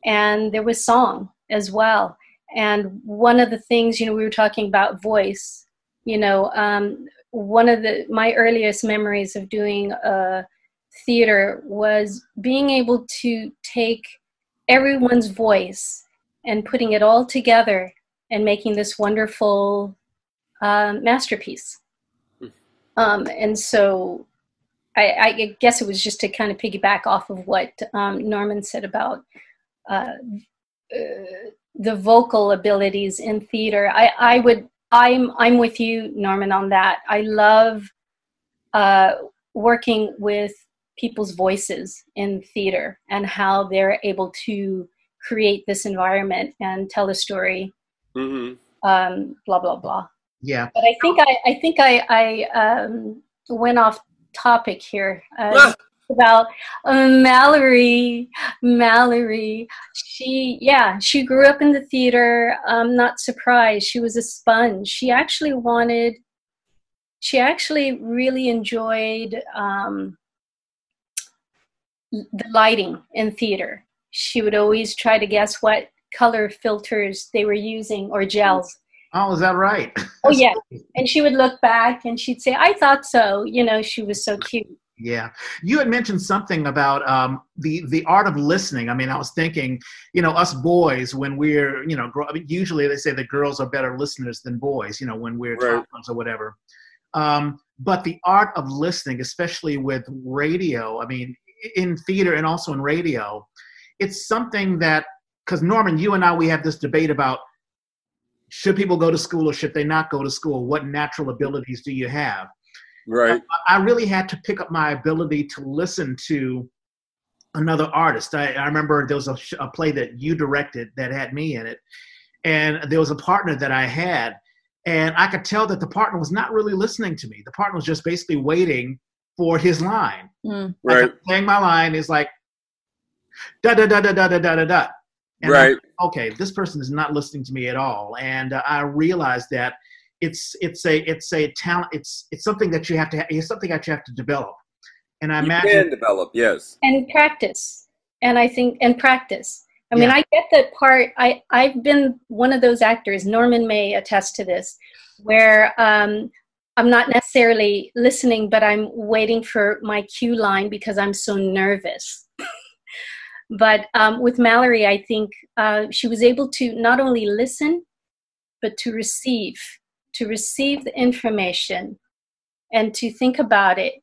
D: and there was song as well. And one of the things, you know, we were talking about voice. You know, um, one of the my earliest memories of doing uh, theater was being able to take everyone's voice and putting it all together and making this wonderful um, masterpiece. Um, and so I, I guess it was just to kind of piggyback off of what um, Norman said about uh, uh, the vocal abilities in theater. I, I would, I'm, I'm with you, Norman, on that. I love uh, working with people's voices in theater and how they're able to create this environment and tell a story
B: hmm
D: um, blah blah blah.
A: Yeah.
D: But I think I, I think I, I um, went off topic here uh,
B: Ah,
D: about uh, Mallory. Mallory, she yeah, she grew up in the theater. I'm not surprised. She was a sponge. She actually wanted. She actually really enjoyed um, the lighting in theater. She would always try to guess what color filters they were using or gels.
A: Oh, is that right?
D: Oh yeah, and she would look back and she'd say, "I thought so." You know, she was so cute.
A: Yeah, you had mentioned something about um, the the art of listening. I mean, I was thinking, you know, us boys when we're, you know, grow, I mean, usually they say that girls are better listeners than boys. You know, when we're
B: Right.
A: or whatever. Um, but the art of listening, especially with radio, I mean, in theater and also in radio, it's something that because Norman, you and I, we have this debate about should people go to school or should they not go to school? What natural abilities do you have?
B: Right.
A: I really had to pick up my ability to listen to another artist. I, I remember there was a, sh- a play that you directed that had me in it, and there was a partner that I had, and I could tell that the partner was not really listening to me. The partner was just basically waiting for his line.
C: Mm.
A: Like,
B: Right.
A: I'm saying my line is like da da da da da da da da da. And I'm
B: Right.
A: okay, this person is not listening to me at all, and uh, I realized that it's it's a it's a talent. It's it's something that you have to ha- it's something that you have to develop. And I
B: You
A: imagine
B: can develop, yes.
D: and practice and i think and practice i mean
A: Yeah.
D: i get that part i i've been one of those actors norman may attest to this where um i'm not necessarily listening but i'm waiting for my cue line because i'm so nervous but um, with mallory i think uh, she was able to not only listen but to receive to receive the information and to think about it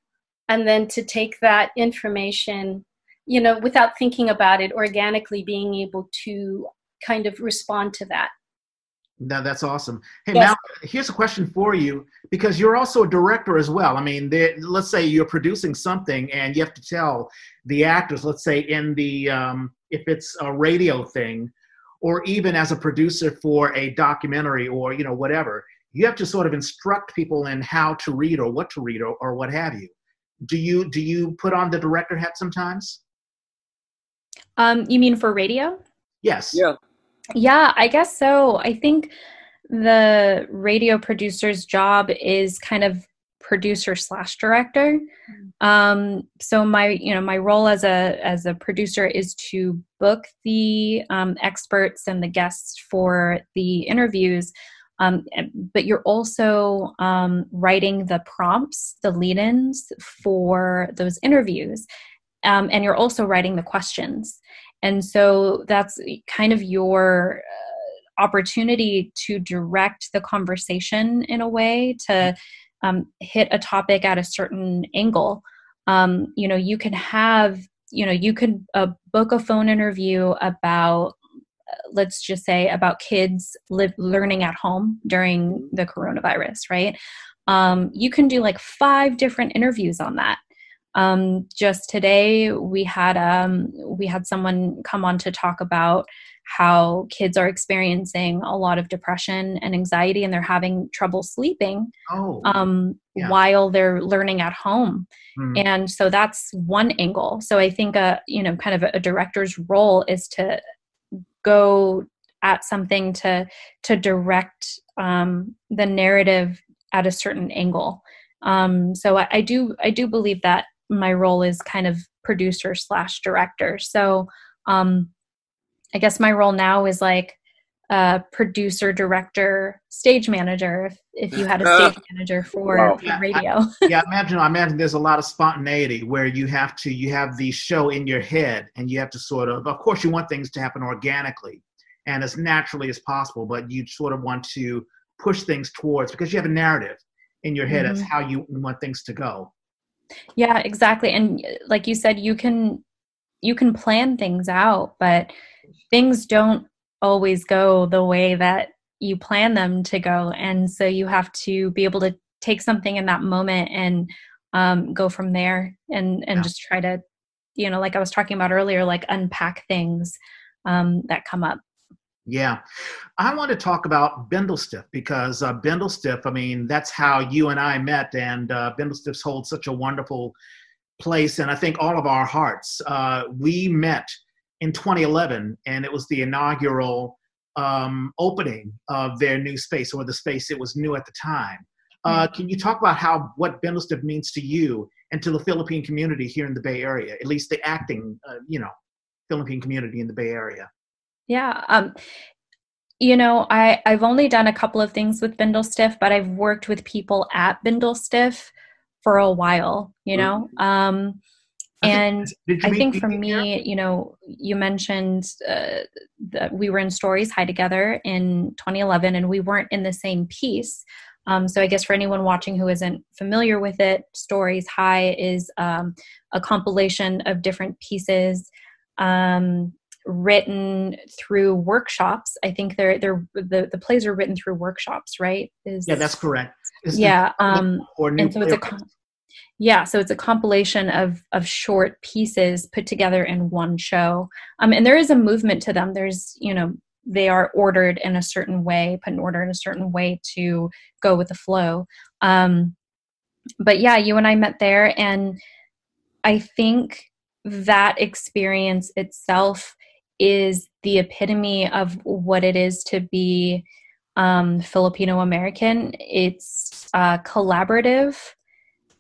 D: and then to take that information you know without thinking about it organically being able to kind of respond to that
A: now that's awesome. Hey,
D: Yes.
A: now here's a question for you because you're also a director as well. I mean, there- let's say you're producing something and you have to tell the actors, let's say in the um, if it's a radio thing, or even as a producer for a documentary or you know whatever, you have to sort of instruct people in how to read or what to read or, or what have you. Do you do you put on the director hat sometimes?
C: Um, you mean for radio?
A: Yes.
B: Yeah.
C: Yeah, I guess so. I think the radio producer's job is kind of producer slash director. Um, so my, you know, my role as a as a producer is to book the um, experts and the guests for the interviews, um, but you're also um, writing the prompts, the lead ins for those interviews. Um, and you're also writing the questions. And so that's kind of your uh, opportunity to direct the conversation in a way to um, hit a topic at a certain angle. Um, you know, you can have, you know, you could uh, book a phone interview about let's just say about kids live, learning at home during the coronavirus right um, you can do like five different interviews on that um, just today we had um, we had someone come on to talk about how kids are experiencing a lot of depression and anxiety and they're having trouble sleeping
A: oh,
C: um, yeah. while they're learning at home mm. and so that's one angle so i think a you know kind of a, a director's role is to go at something to to direct um, the narrative at a certain angle. Um, so I, I, do I do believe that my role is kind of producer slash director. So um, I guess my role now is like a producer, director, stage manager. If, if you had a stage manager for wow. radio,
A: I, yeah, imagine I imagine there's a lot of spontaneity where you have to you have the show in your head and you have to sort of of course you want things to happen organically and as naturally as possible, but you sort of want to push things towards because you have a narrative in your head mm-hmm. as how you want things to go.
C: Yeah, exactly. And like you said, you can you can plan things out, but things don't always go the way that you plan them to go. And so you have to be able to take something in that moment and um, go from there and and yeah. just try to, you know, like I was talking about earlier, like unpack things um, that come up.
A: Yeah. I want to talk about Bindlestiff because uh, Bindlestiff, I mean, that's how you and I met, and uh, Bindlestiffs hold such a wonderful place, and I think all of our hearts. Uh, we met in 2011, and it was the inaugural um, opening of their new space, or the space it was new at the time. Uh, can you talk about how what Bindlestiff means to you and to the Philippine community here in the Bay Area, at least the acting, uh, you know, Philippine community in the Bay Area?
C: Yeah. Um, you know, I, I've only done a couple of things with Bindlestiff, but I've worked with people at Bindlestiff for a while, you know. Um, and I think for me, you know, you mentioned uh, that we were in Stories High together in 2011, and we weren't in the same piece. Um, so I guess for anyone watching who isn't familiar with it, Stories High is um, a compilation of different pieces um, written through workshops. I think they're they're the, the plays are written through workshops, right?
A: Is yeah, that's correct.
C: Yeah, um, and so it's a yeah, so it's a compilation of of short pieces put together in one show. Um, and there is a movement to them. There's you know they are ordered in a certain way, put in order in a certain way to go with the flow. Um, but yeah, you and I met there, and I think that experience itself is the epitome of what it is to be um, Filipino American. It's uh, collaborative,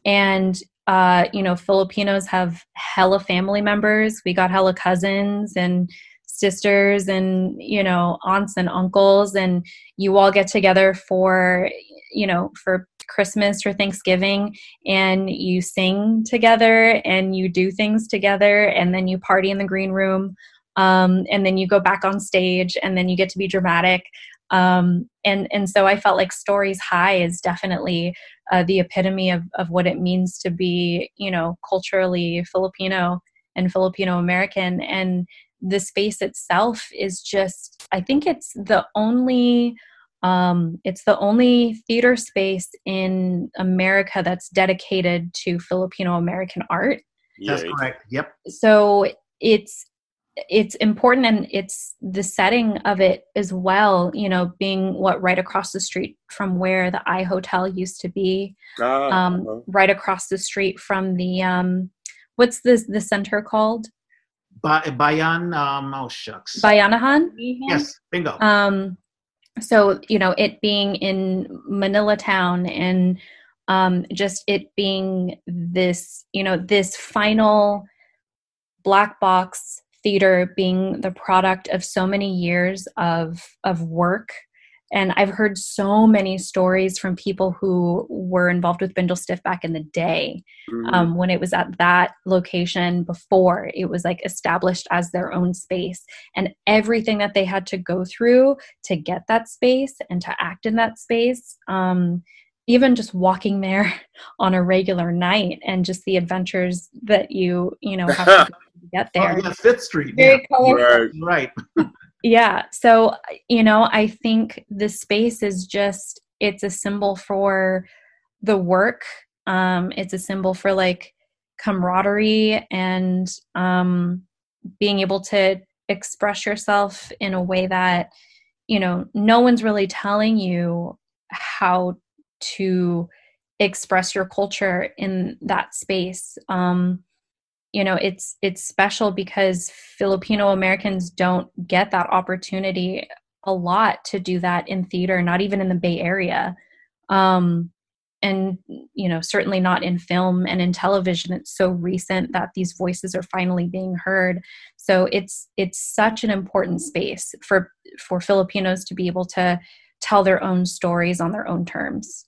C: and uh, you know, Filipinos have hella family members. We got hella cousins and sisters, and you know, aunts and uncles, and you all get together for you know for Christmas or Thanksgiving and you sing together and you do things together. And then you party in the green room um, and then you go back on stage and then you get to be dramatic um, and and so i felt like stories high is definitely uh, the epitome of, of what it means to be you know culturally filipino and filipino american. And the space itself is just i think it's the only um, it's the only theater space in america that's dedicated to filipino american art.
A: That's correct. Yep.
C: So it's it's important and it's the setting of it as well you know being what right across the street from where the i hotel used to be. Uh, um, uh-huh. right across the street from the um, what's the the center called?
A: Ba- bayan um, oh shucks.
C: Bayanihan?
A: Yes bingo.
C: Um so you know it being in manila town and um, just it being this you know this final black box theater being the product of so many years of of work and I've heard so many stories from people who were involved with Bindlestiff back in the day mm-hmm. um, when it was at that location before it was like established as their own space. And everything that they had to go through to get that space and to act in that space. Um, even just walking there on a regular night and just the adventures that you you know have to get oh, there.
A: Oh, yeah, Fifth Street.
C: Very
A: yeah. colorful. Right.
C: right. yeah. So you know, I think the space is just it's a symbol for the work. Um, it's a symbol for like camaraderie and um, being able to express yourself in a way that you know no one's really telling you how to express your culture in that space. Um, you know it's it's special because filipino americans don't get that opportunity a lot to do that in theater not even in the bay area. Um, and you know certainly not in film and in television. It's so recent that these voices are finally being heard. So it's it's such an important space for for filipinos to be able to tell their own stories on their own terms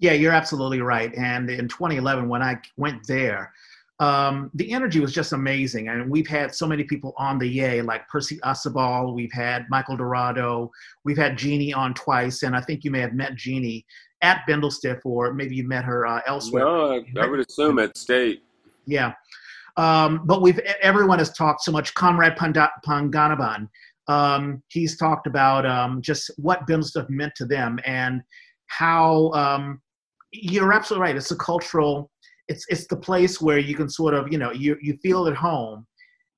A: yeah, you're absolutely right. And in 2011, when I went there, um, the energy was just amazing. And we've had so many people on the Yay, like Percy Acebal, we've had Michael Dorado, we've had Jeannie on twice, and I think you may have met Jeannie at Bindlestiff, or maybe you met her uh, elsewhere.
B: No, I, I would assume at State.
A: Yeah. Um, but we've everyone has talked so much. Conrad Panganiban, um, he's talked about um, just what Bindlestiff meant to them and how um, you're absolutely right. It's a cultural. It's it's the place where you can sort of you know you you feel at home,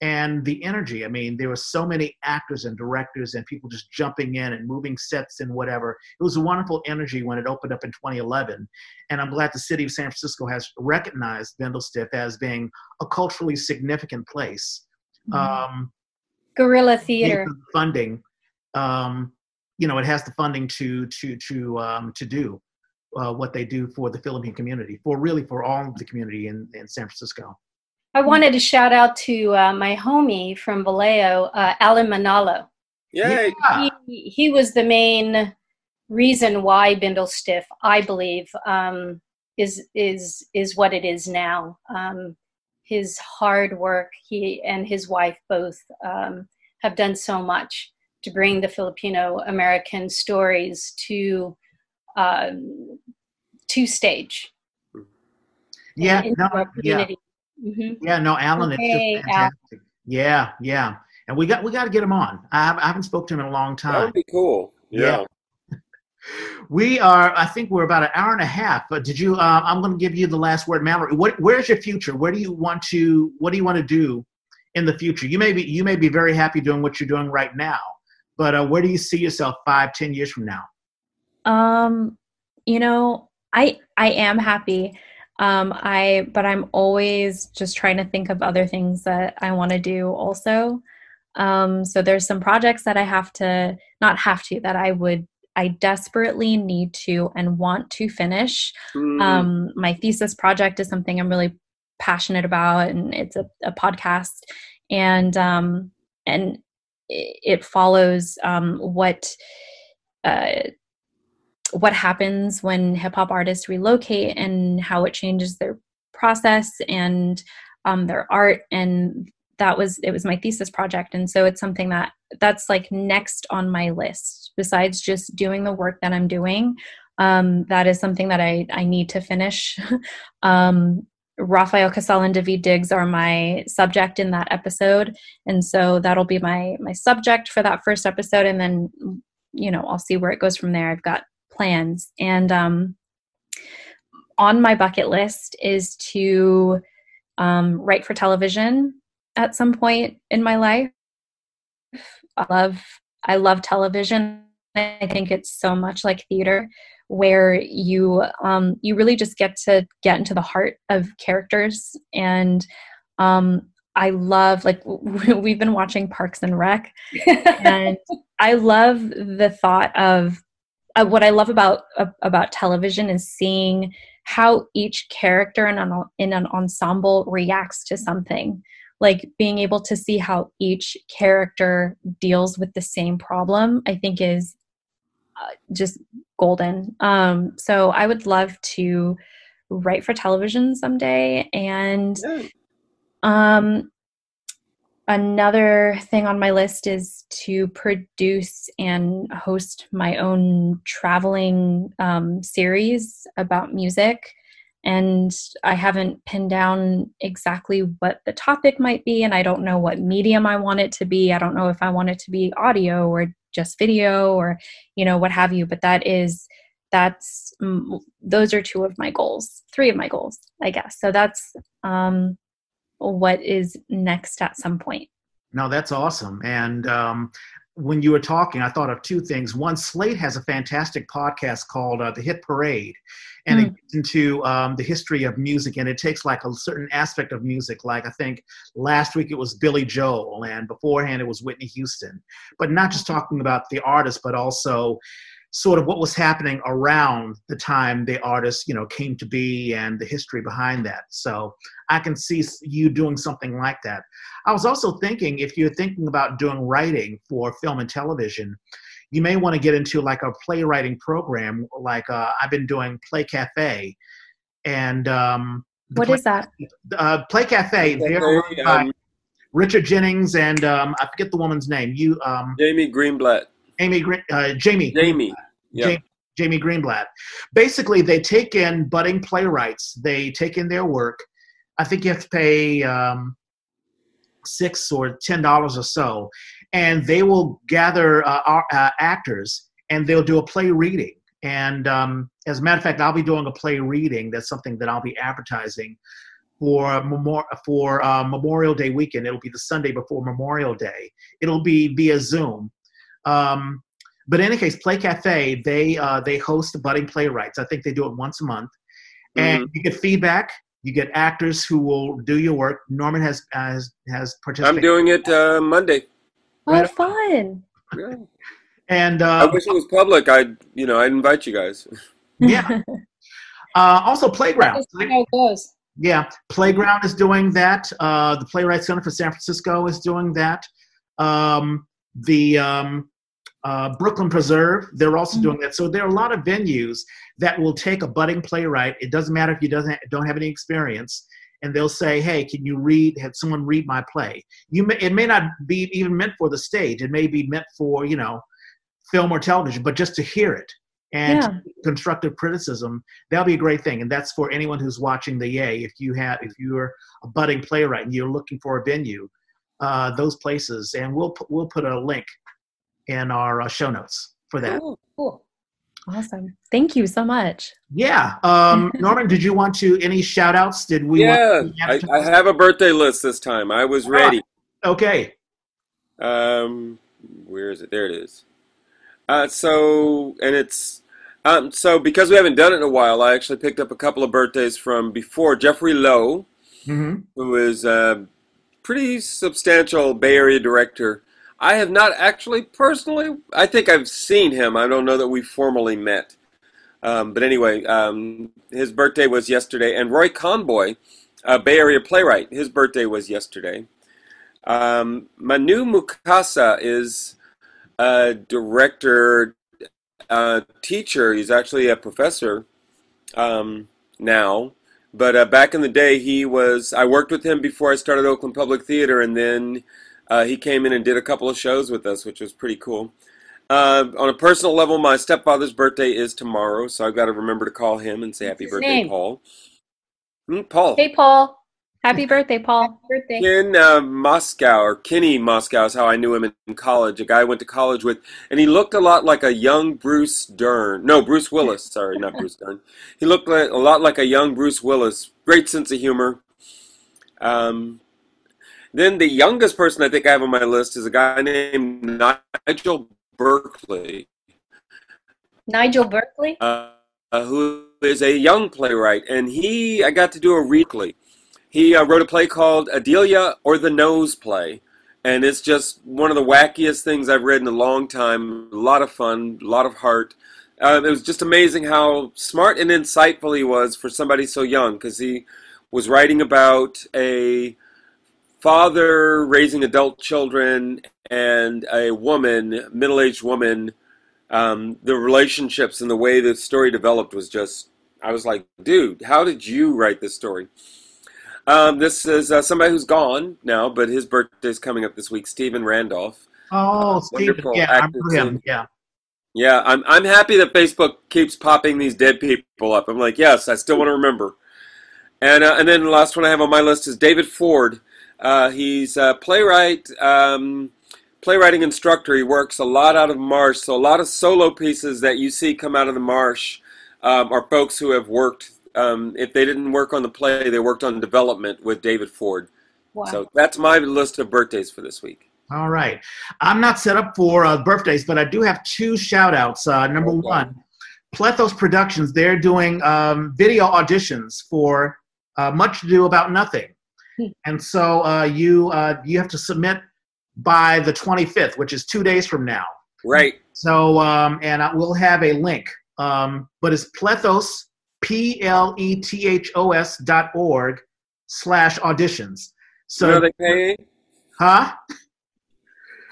A: and the energy. I mean, there were so many actors and directors and people just jumping in and moving sets and whatever. It was a wonderful energy when it opened up in 2011, and I'm glad the city of San Francisco has recognized Bindlestiff as being a culturally significant place. Mm-hmm. Um,
D: Guerrilla theater
A: funding. Um, you know, it has the funding to to to um, to do uh, what they do for the Philippine community, for really for all of the community in, in San Francisco.
D: I wanted to shout out to uh, my homie from Vallejo, uh, Alan Manalo.
B: Yay.
D: Yeah. He, he was the main reason why Bindlestiff, I believe, um, is is is what it is now. Um, his hard work, he and his wife both um, have done so much to bring the Filipino American stories to um, to stage.
A: Yeah, no, yeah. Mm-hmm. yeah, no, Alan, okay, it's just fantastic. Alan. Yeah, yeah, and we got we got to get him on. I, I haven't spoken to him in a long time.
B: That would be cool. Yeah.
A: yeah. We are. I think we're about an hour and a half. But did you? Uh, I'm going to give you the last word, Mallory. What, where's your future? Where do you want to? What do you want to do in the future? You may be you may be very happy doing what you're doing right now, but uh, where do you see yourself five, ten years from now?
C: Um, you know, I I am happy. Um, I but I'm always just trying to think of other things that I want to do also. Um, so there's some projects that I have to not have to that I would I desperately need to and want to finish. Mm. Um, my thesis project is something I'm really passionate about, and it's a, a podcast, and um, and it follows um, what uh, what happens when hip hop artists relocate and how it changes their process and um, their art and that was it was my thesis project. And so it's something that that's like next on my list besides just doing the work that i'm doing. Um, that is something that i i need to finish. Um, Rafael Casal and Daveed Diggs are my subject in that episode, and so that'll be my my subject for that first episode, and then you know I'll see where it goes from there. I've got plans. And um, on my bucket list is to um, write for television at some point in my life. I love I love television. I think it's so much like theater, where you um, you really just get to get into the heart of characters. And um, I love like we've been watching Parks and Rec, and I love the thought of uh, what I love about uh, about television is seeing how each character in an in an ensemble reacts to something. Like being able to see how each character deals with the same problem, I think is uh, just golden. Um, so I would love to write for television someday. And um, another thing on my list is to produce and host my own traveling um, series about music. And I haven't pinned down exactly what the topic might be, and I don't know what medium I want it to be. I don't know if I want it to be audio or just video or, you know, what have you. But that is that's those are two of my goals three of my goals i guess so that's um, what is next at some point
A: no that's awesome and um, when you were talking i thought of two things. One slate has a fantastic podcast called uh, the hit parade and mm. it gets into um, the history of music and it takes like a certain aspect of music. Like i think last week it was billy joel and beforehand it was whitney houston. But not just talking about the artist but also sort of what was happening around the time the artist you know came to be and the history behind that. So i can see you doing something like that. I was also thinking if you're thinking about doing writing for film and television you may want to get into like a playwriting program like uh, i've been doing play cafe and um,
C: what play, is that?
A: Uh, play cafe they're um, richard jennings and um, i forget the woman's name. You um,
B: jamie greenblatt
A: Amy, uh, Jamie.
B: Jamie. Yeah.
A: Jamie, Jamie Greenblatt. Basically, they take in budding playwrights. They take in their work. I think you have to pay um, six or ten dollars or so, and they will gather uh, uh, actors and they'll do a play reading. And um, as a matter of fact, I'll be doing a play reading. That's something that I'll be advertising for Memorial for uh, Memorial Day weekend. It'll be the Sunday before Memorial Day. It'll be via Zoom, um, but in any case, Play Cafe they uh, they host budding playwrights. I think they do it once a month, and mm-hmm. you get feedback. You get actors who will do your work. Norman has has has participated.
B: I'm doing it uh, Monday.
C: Oh, right. fun!
A: Yeah. And uh,
B: I wish it was public. I'd you know I'd invite you guys.
A: yeah. Uh, also, Playground.
D: How it goes.
A: Yeah, Playground is doing that. Uh, the Playwright Center for San Francisco is doing that. Um, the um, uh, Brooklyn Preserve, they're also mm-hmm. doing that. So there are a lot of venues that will take a budding playwright. It doesn't matter if you doesn't don't have any experience, and they'll say, "Hey, can you read? Have someone read my play?" You may, it may not be even meant for the stage. It may be meant for you know, film or television, but just to hear it and yeah. constructive criticism, that'll be a great thing. And that's for anyone who's watching the Yay. If you have, if you're a budding playwright and you're looking for a venue, uh, those places, and we'll we'll put a link in our uh, show notes for that.
C: Cool, cool. Awesome. Thank you so much.
A: Yeah. Um, Norman, did you want to, any shout outs? Did we?
B: Yeah, I, I, have a birthday list this time. I was ready.
A: Ah, okay.
B: Um, where is it? There it is. Uh, so, and it's, um, so because we haven't done it in a while, I actually picked up a couple of birthdays from before. Jeffrey Lo, mm-hmm. who is a pretty substantial Bay Area director I have not actually personally. I think I've seen him. I don't know that we formally met. Um, but anyway, um, his birthday was yesterday, and Roy Conboy, a Bay Area playwright, his birthday was yesterday. Um, Manu Mukasa is a director, uh, teacher. He's actually a professor um, now. But uh, back in the day, he was. I worked with him before I started Oakland Public Theater, and then uh, he came in and did a couple of shows with us, which was pretty cool. Uh, on a personal level, my stepfather's birthday is tomorrow, so I've got to remember to call him and say What's happy birthday, name? Paul. Mm, Paul.
C: Hey, Paul. Happy birthday, Paul. Happy
D: birthday.
B: Ken uh, Moscow, or Kenny Moscow is how I knew him in college. A guy I went to college with, and he looked a lot like a young Bruce Dern. No, Bruce Willis. Sorry, not Bruce Dern. He looked like, a lot like a young Bruce Willis. Great sense of humor. Um, then the youngest person I think I have on my list is a guy named Nigel Berkeley.
D: Nigel Berkeley?
B: Uh, uh, who is a young playwright, and he I got to do a weekly. He uh, wrote a play called Adelia or the Nose Play, and it's just one of the wackiest things I've read in a long time. A lot of fun, a lot of heart. Uh, it was just amazing how smart and insightful he was for somebody so young, because he was writing about a father raising adult children and a woman, middle aged woman, um, the relationships and the way the story developed was just. I was like, dude, how did you write this story? Um, this is uh, somebody who's gone now, but his birthday's coming up this week. Stephen Randolph.
A: Oh, Stephen.
B: wonderful
A: Yeah, I
B: actor,
A: remember him.
B: too.
A: Yeah.
B: Yeah, I'm I'm happy that Facebook keeps popping these dead people up. I'm like, yes, I still want to remember. And uh, and then the last one I have on my list is David Ford. Uh, he's a playwright, um, playwriting instructor. He works a lot out of Marsh, so a lot of solo pieces that you see come out of the Marsh um, are folks who have worked. Um, if they didn't work on the play, they worked on development with David Ford.
D: Wow.
B: So that's my list of birthdays for this week.
A: All right. I'm not set up for uh, birthdays, but I do have two shout outs. Uh, number
B: Okay.
A: one, Plethos Productions, they're doing um, video auditions for uh, Much Ado About Nothing. And so uh, you, uh, you have to submit by the 25th, which is two days from now.
B: Right.
A: So, um, and I will have a link, um, but it's plethos, P L E T H O S dot org slash auditions.
B: So, you know they pay?
A: huh?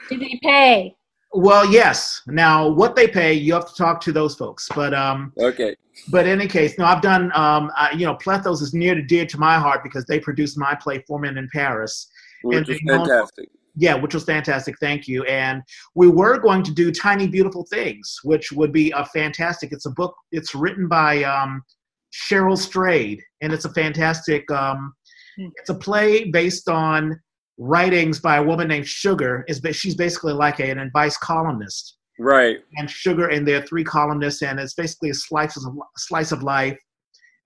D: Do they pay?
A: Well, yes. Now, what they pay, you have to talk to those folks. But, um,
B: Okay.
A: but in any case, no, I've done, um, I, you know, Plethos is near to dear to my heart because they produced my play Four Men in Paris.
B: Which
A: And
B: is
A: they know-
B: fantastic.
A: Yeah, which was fantastic. Thank you. And we were going to do Tiny Beautiful Things, which would be a fantastic. It's a book. It's written by um, Cheryl Strayed, and it's a fantastic. Um,
D: Hmm.
A: it's a play based on writings by a woman named Sugar. Is she's basically like a, an advice columnist,
B: Right.
A: and Sugar, and there are three columnists, and it's basically a slice of slice of life,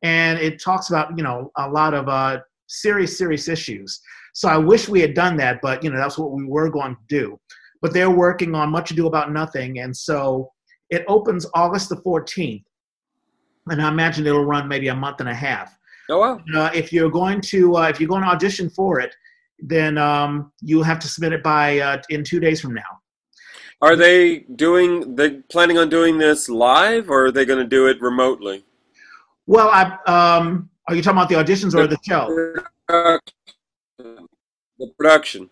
A: and it talks about you know a lot of uh, serious serious issues. So I wish we had done that, but you know that's what we were going to do. But they're working on Much Ado About Nothing, and so it opens August the 14th, and I imagine it'll run maybe a month and a half.
B: Oh wow.
A: Uh, if you're going to uh, if you're going to audition for it, then um, you'll have to submit it by uh, in two days from now.
B: Are they doing? They planning on doing this live, or are they going to do it remotely?
A: Well, I um, are you talking about the auditions or the show?
B: The production.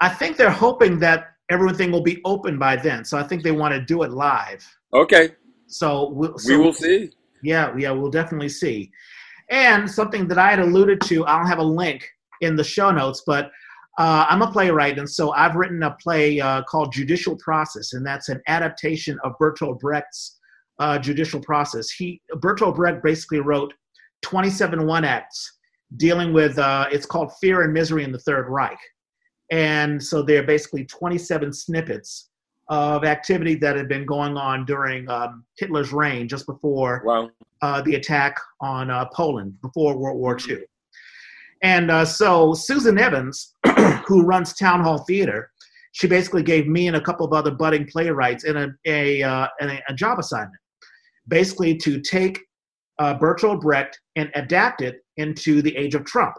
A: I think they're hoping that everything will be open by then. So I think they want to do it live.
B: Okay,
A: So, we'll, so
B: we will see.
A: Yeah, yeah, we'll definitely see. And something that I had alluded to, I'll have a link in the show notes, but uh, I'm a playwright, and so I've written a play uh, called Judicial Process, and that's an adaptation of Bertolt Brecht's uh, Judicial Process. He Bertolt Brecht basically wrote 27 one acts dealing with uh, it's called Fear and Misery in the Third Reich, and so they're basically 27 snippets of activity that had been going on during um, Hitler's reign, just before
B: Wow.
A: uh, the attack on uh, Poland before World War II. And uh, so Susan Evans, who runs Town Hall Theater, she basically gave me and a couple of other budding playwrights in a, a, uh, a, a job assignment, basically to take uh, Bertolt Brecht and adapt it into the age of Trump.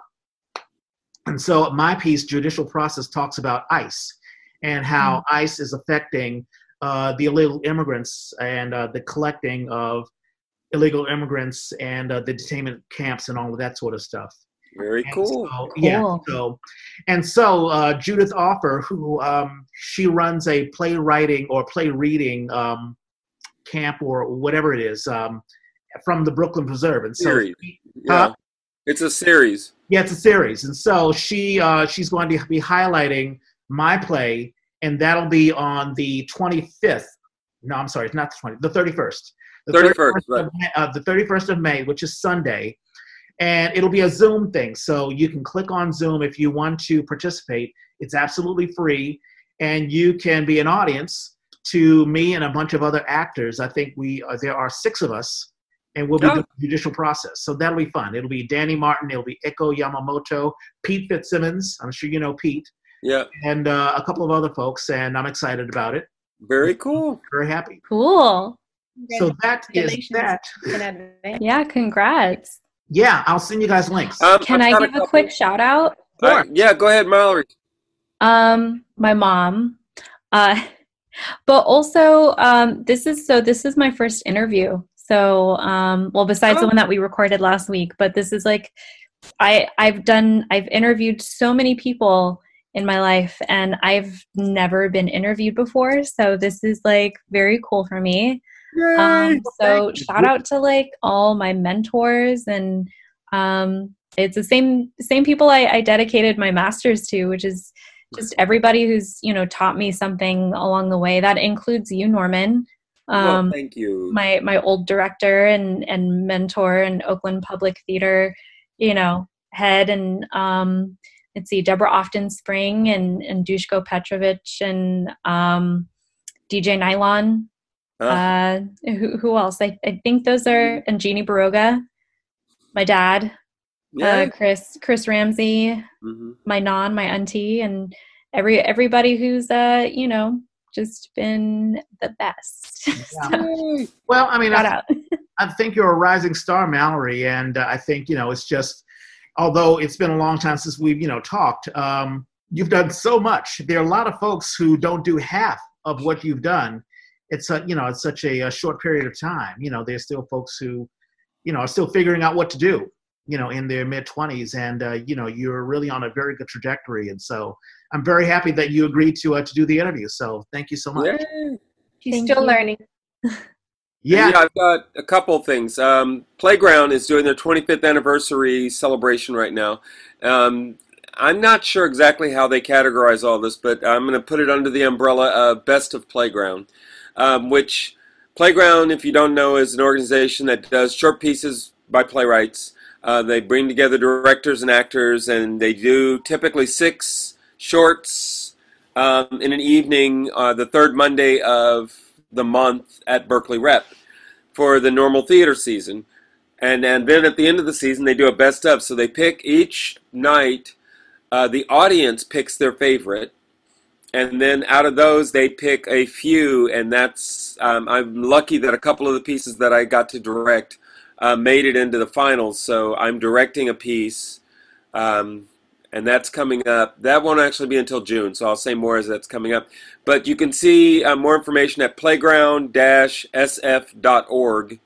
A: And so my piece, Judicial Process, talks about ICE and how ICE is affecting uh, the illegal immigrants and uh, the collecting of illegal immigrants and uh, the detainment camps and all of that sort of stuff.
B: Very
A: And
B: cool.
A: so- yeah. So, and so uh, Judith Offer, who um, she runs a playwriting or play reading um, camp or whatever it is um, from the Brooklyn Preserve, and so
B: Series. Yeah. It's a series.
A: yeah, it's a series, and so she uh, she's going to be highlighting my play, and that'll be on the 25th. No, I'm sorry, it's not the 20th, the 31st. The
B: 31st,
A: of May, uh, the 31st of May, which is Sunday, and it'll be a Zoom thing. So you can click on Zoom if you want to participate. It's absolutely free, and you can be an audience to me and a bunch of other actors. I think we uh, there are six of us, and we'll be
B: Oh.
A: doing the judicial process. So that'll be fun. It'll be Danny Martin, it'll be Eko Yamamoto, Pete Fitzsimmons. I'm sure you know Pete,
B: Yeah.
A: and uh, a couple of other folks, and I'm excited about it.
B: Very cool.
A: Very happy.
C: Cool.
A: So that is that.
C: Yeah, congrats.
A: Yeah, I'll send you guys links.
B: Um,
C: Can
B: I've
C: I
B: got
C: give a
B: couple-
C: quick shout out?
B: Uh, yeah, go ahead, Mallory.
C: Um, my mom. Uh, but also, um, this is so. This is my first interview. So, um, well, besides the
B: Oh.
C: one that we recorded last week, but this is like, I I've done. I've interviewed so many people, in my life, and I've never been interviewed before. So this is like very cool for me. Um, so shout out to like all my mentors and um, it's the same same people I, I dedicated my masters to, which is just everybody who's you know taught me something along the way. That includes you, Norman.
B: well,
C: Um,
B: thank you.
C: my my old director and and mentor in Oakland Public Theater, you know, head and um, let's see, Deborah Often Spring and and Dushko Petrovich and um, DJ Nylon.
B: Huh?
C: Uh, who who else? I I think those are and Jeannie Barroga, my dad,
B: yeah.
C: uh, Chris Chris Ramsey,
B: hmm
C: my non, my auntie, and every everybody who's uh you know just been the best. so,
A: Well, I mean, I,
C: out.
A: I think you're a rising star, Mallory, and uh, I think you know it's just. Although it's been a long time since we've you know talked, um, you've done so much. There are a lot of folks who don't do half of what you've done. It's a, you know it's such a, a short period of time. You know, there's still folks who, you know, are still figuring out what to do. You know, in their mid twenties, and uh, you know you're really on a very good trajectory. And so I'm very happy that you agreed to uh, to do the interview. So thank you so much.
B: Yeah.
D: She's
C: Thank
D: still
C: you.
D: learning.
A: Yeah.
B: I've got a couple things. Um, Playground is doing their 25th anniversary celebration right now. Um, I'm not sure exactly how they categorize all this, but I'm going to put it under the umbrella of Best of Playground, um, which Playground, if you don't know, is an organization that does short pieces by playwrights. Uh, they bring together directors and actors, and they do typically six shorts um, in an evening, uh, the third Monday of the month at Berkeley Rep for the normal theater season. And, and then at the end of the season, they do a best of. So they pick each night, uh, the audience picks their favorite. And then out of those, they pick a few. And that's, um, I'm lucky that a couple of the pieces that I got to direct uh, made it into the finals. So I'm directing a piece. Um, and that's coming up. That won't actually be until June, so I'll say more as that's coming up. But you can see uh, more information at playground-sf.org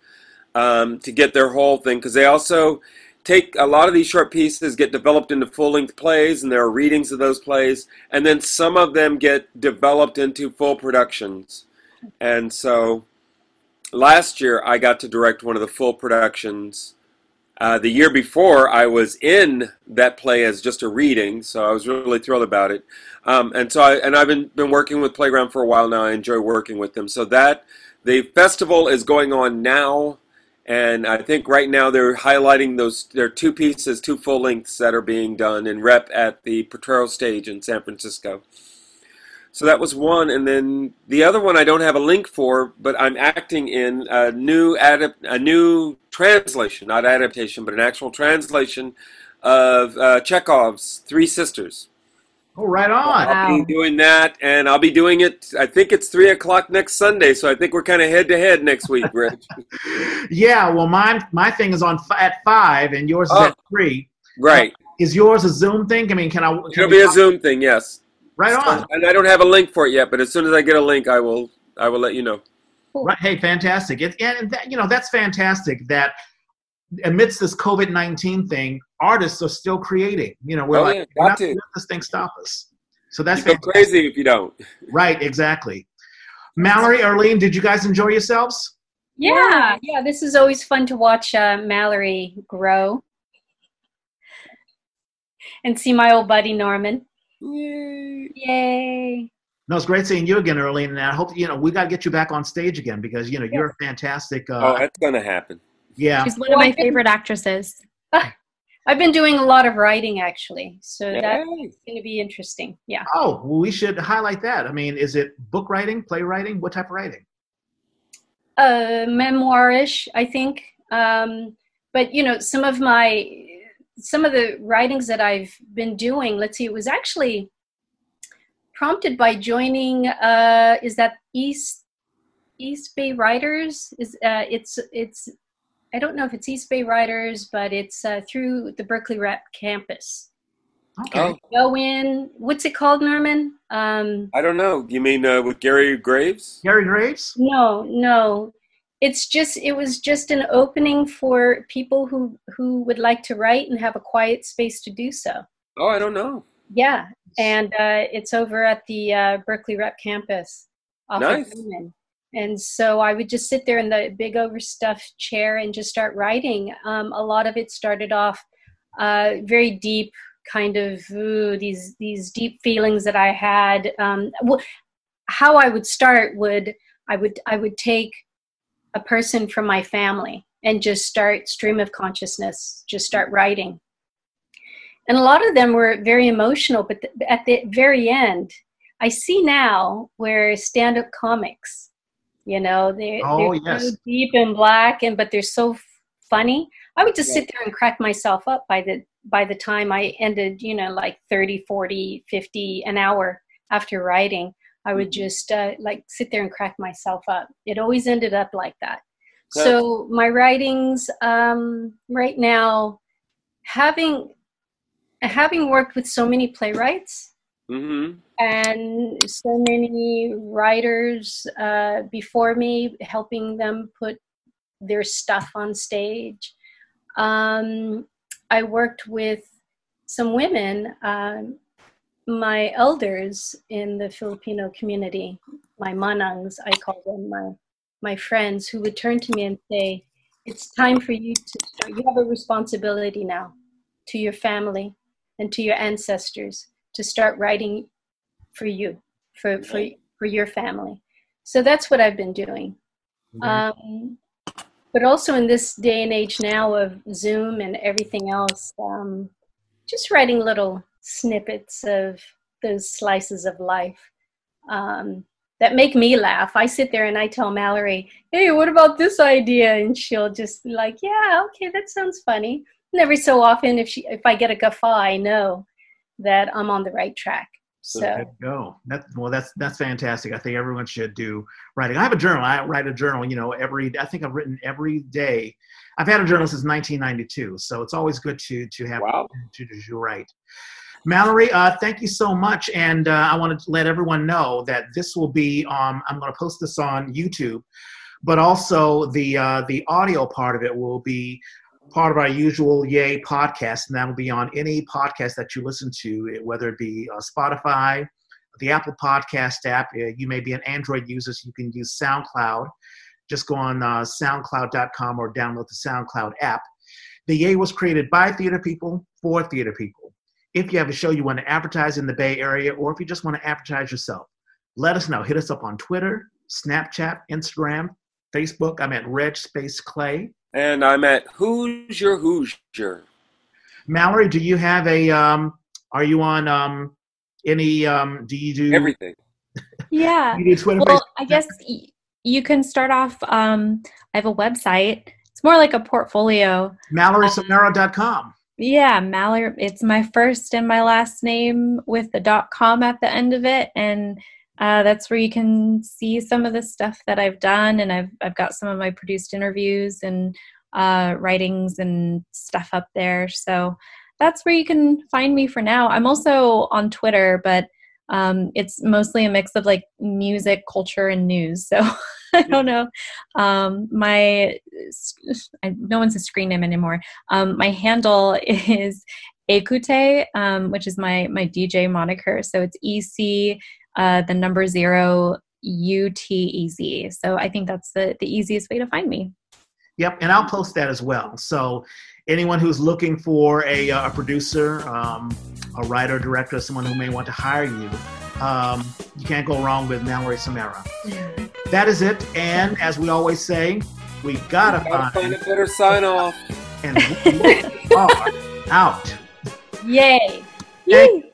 B: um, to get their whole thing, because they also take a lot of these short pieces get developed into full-length plays, and there are readings of those plays, and then some of them get developed into full productions. And so last year I got to direct one of the full productions. Uh, the year before, I was in that play as just a reading, so I was really thrilled about it. Um, and so, I, and I've been been working with Playground for a while now. I enjoy working with them. So that the festival is going on now, and I think right now they're highlighting those. There are two pieces, two full lengths that are being done in rep at the Potrero stage in San Francisco. So that was one, and then the other one I don't have a link for, but I'm acting in a new adap- a new translation, not adaptation, but an actual translation of uh, Chekhov's Three Sisters.
A: Oh, right on.
B: I'll
C: Wow.
B: be doing that, and I'll be doing it. I think it's three o'clock next Sunday, so I think we're kind of head to head next week, Rich.
A: yeah, well, mine my thing is on fi- at five, and yours is
B: Oh.
A: at three.
B: right?
A: Uh, is yours a Zoom thing? I mean, can I? Can
B: It'll be a
A: talk-
B: Zoom thing, yes.
A: Right on.
B: And I don't have a link for it yet, but as soon as I get a link, I will. I will let you know.
A: Right. Hey, fantastic. It, and that, you know that's fantastic. That amidst this COVID nineteen thing, artists are still creating. You know, we're
B: Oh,
A: like,
B: yeah,
A: we're
B: got
A: not
B: to.
A: let this thing stop us. So that's
B: You go crazy if you don't.
A: Right. Exactly. Mallory, Earlena, did you guys enjoy yourselves?
D: Yeah, yeah. This is always fun to watch uh, Mallory grow and see my old buddy Norman.
B: Yay.
D: Yay!
A: No, it's great seeing you again, Earlena, and I hope you know we got to get you back on stage again because you know you're a fantastic. Uh,
B: Oh, that's gonna happen.
A: Yeah.
C: She's one of my favorite actresses.
D: I've been doing a lot of writing actually, so that's going to be interesting. Yeah.
A: Oh, well, we should highlight that. I mean, is it book writing, playwriting? What type of writing?
D: uh, memoirish, I think. Um, but you know, some of my some of the writings that I've been doing. Let's see, it was actually prompted by joining. Uh, is that East East Bay Writers? Is uh, it's it's I don't know if it's East Bay Writers, but it's uh, through the Berkeley Rep campus.
A: Okay.
B: Oh,
D: Go in. What's it called, Norman? Um,
B: I don't know. You mean uh, with Gary Graves?
A: Gary Graves?
D: No, no. It's just it was just an opening for people who who would like to write and have a quiet space to do so.
B: Oh, I don't know.
D: Yeah, and uh, it's over at the uh, Berkeley Rep campus. Off
B: Nice.
D: Of Newman. And so I would just sit there in the big overstuffed chair and just start writing. Um, a lot of it started off uh, very deep, kind of ooh, these these deep feelings that I had. Um, wh- how I would start would I would I would take a person from my family and just start stream of consciousness, just start writing. And a lot of them were very emotional, but th- at the very end, I see now where stand-up comics, you know, they,
A: Oh,
D: they're so deep and black, and but they're so funny. I would just
B: Yeah.
D: sit there and crack myself up by the by the time I ended, you know, like 30, 40, 50 an hour after writing. I would just uh, like sit there and crack myself up. It always ended up like that.
B: Yeah.
D: So my writings um, right now, having having worked with so many playwrights
B: Mm-hmm.
D: And so many writers uh, before me, helping them put their stuff on stage. Um, I worked with some women, um, my elders in the Filipino community, my manangs, I call them my my friends, who would turn to me and say, "It's time for you to start. You have a responsibility now to your family and to your ancestors to start writing for you, for for for your family." So that's what I've been doing. Um, but also in this day and age now of Zoom and everything else, um, just writing little snippets of those slices of life um, that make me laugh. I sit there and I tell Mallory, "Hey, what about this idea?" And she'll just be like, "Yeah, okay, that sounds funny." And every so often, if she if I get a guffaw, I know that I'm on the right track. So
A: you go. That, well, that's that's fantastic. I think everyone should do writing. I have a journal. I write a journal. You know, every I think I've written every day. I've had a journal since 1992, so it's always good to to have
B: Wow.
A: to, to, to write. Mallory, uh, thank you so much, and uh, I want to let everyone know that this will be. Um, I'm going to post this on YouTube, but also the uh, the audio part of it will be part of our usual Yay podcast, and that will be on any podcast that you listen to, whether it be uh, Spotify, the Apple Podcast app. Uh, you may be an Android user, so you can use SoundCloud. Just go on uh, SoundCloud.com or download the SoundCloud app. The Yay was created by theater people for theater people. If you have a show you want to advertise in the Bay Area, or if you just want to advertise yourself, let us know. Hit us up on Twitter, Snapchat, Instagram, Facebook. I'm at Reg Space Clay.
B: And I'm at Who's Hoosier Hoosier.
A: Mallory, do you have a? Um, are you on um, any? Um, do you do
B: Everything.
C: Yeah.
A: Do
C: Well,
A: Facebook?
C: I guess y- you can start off. Um, I have a website. It's more like a portfolio.
A: MallorySomera.com.
C: Yeah, Mallory. It's my first and my last name with the dot com at the end of it, and uh, that's where you can see some of the stuff that I've done, and I've I've got some of my produced interviews and uh, writings and stuff up there. So that's where you can find me for now. I'm also on Twitter, but um, it's mostly a mix of like music, culture, and news. So I don't know. Um, my I, no one's a screen name anymore. Um, my handle is Ekute, um, which is my my DJ moniker. So it's E C uh, the number zero U T E Z. So I think that's the the easiest way to find me.
A: Yep, and I'll post that as well. So anyone who's looking for a, uh, a producer, um, a writer, director, someone who may want to hire you, um, you can't go wrong with Mallory Somera. That is it. And as we always say, we gotta
B: Gotta
A: find
B: find a better sign off.
A: and we are out.
D: yay.
A: Thank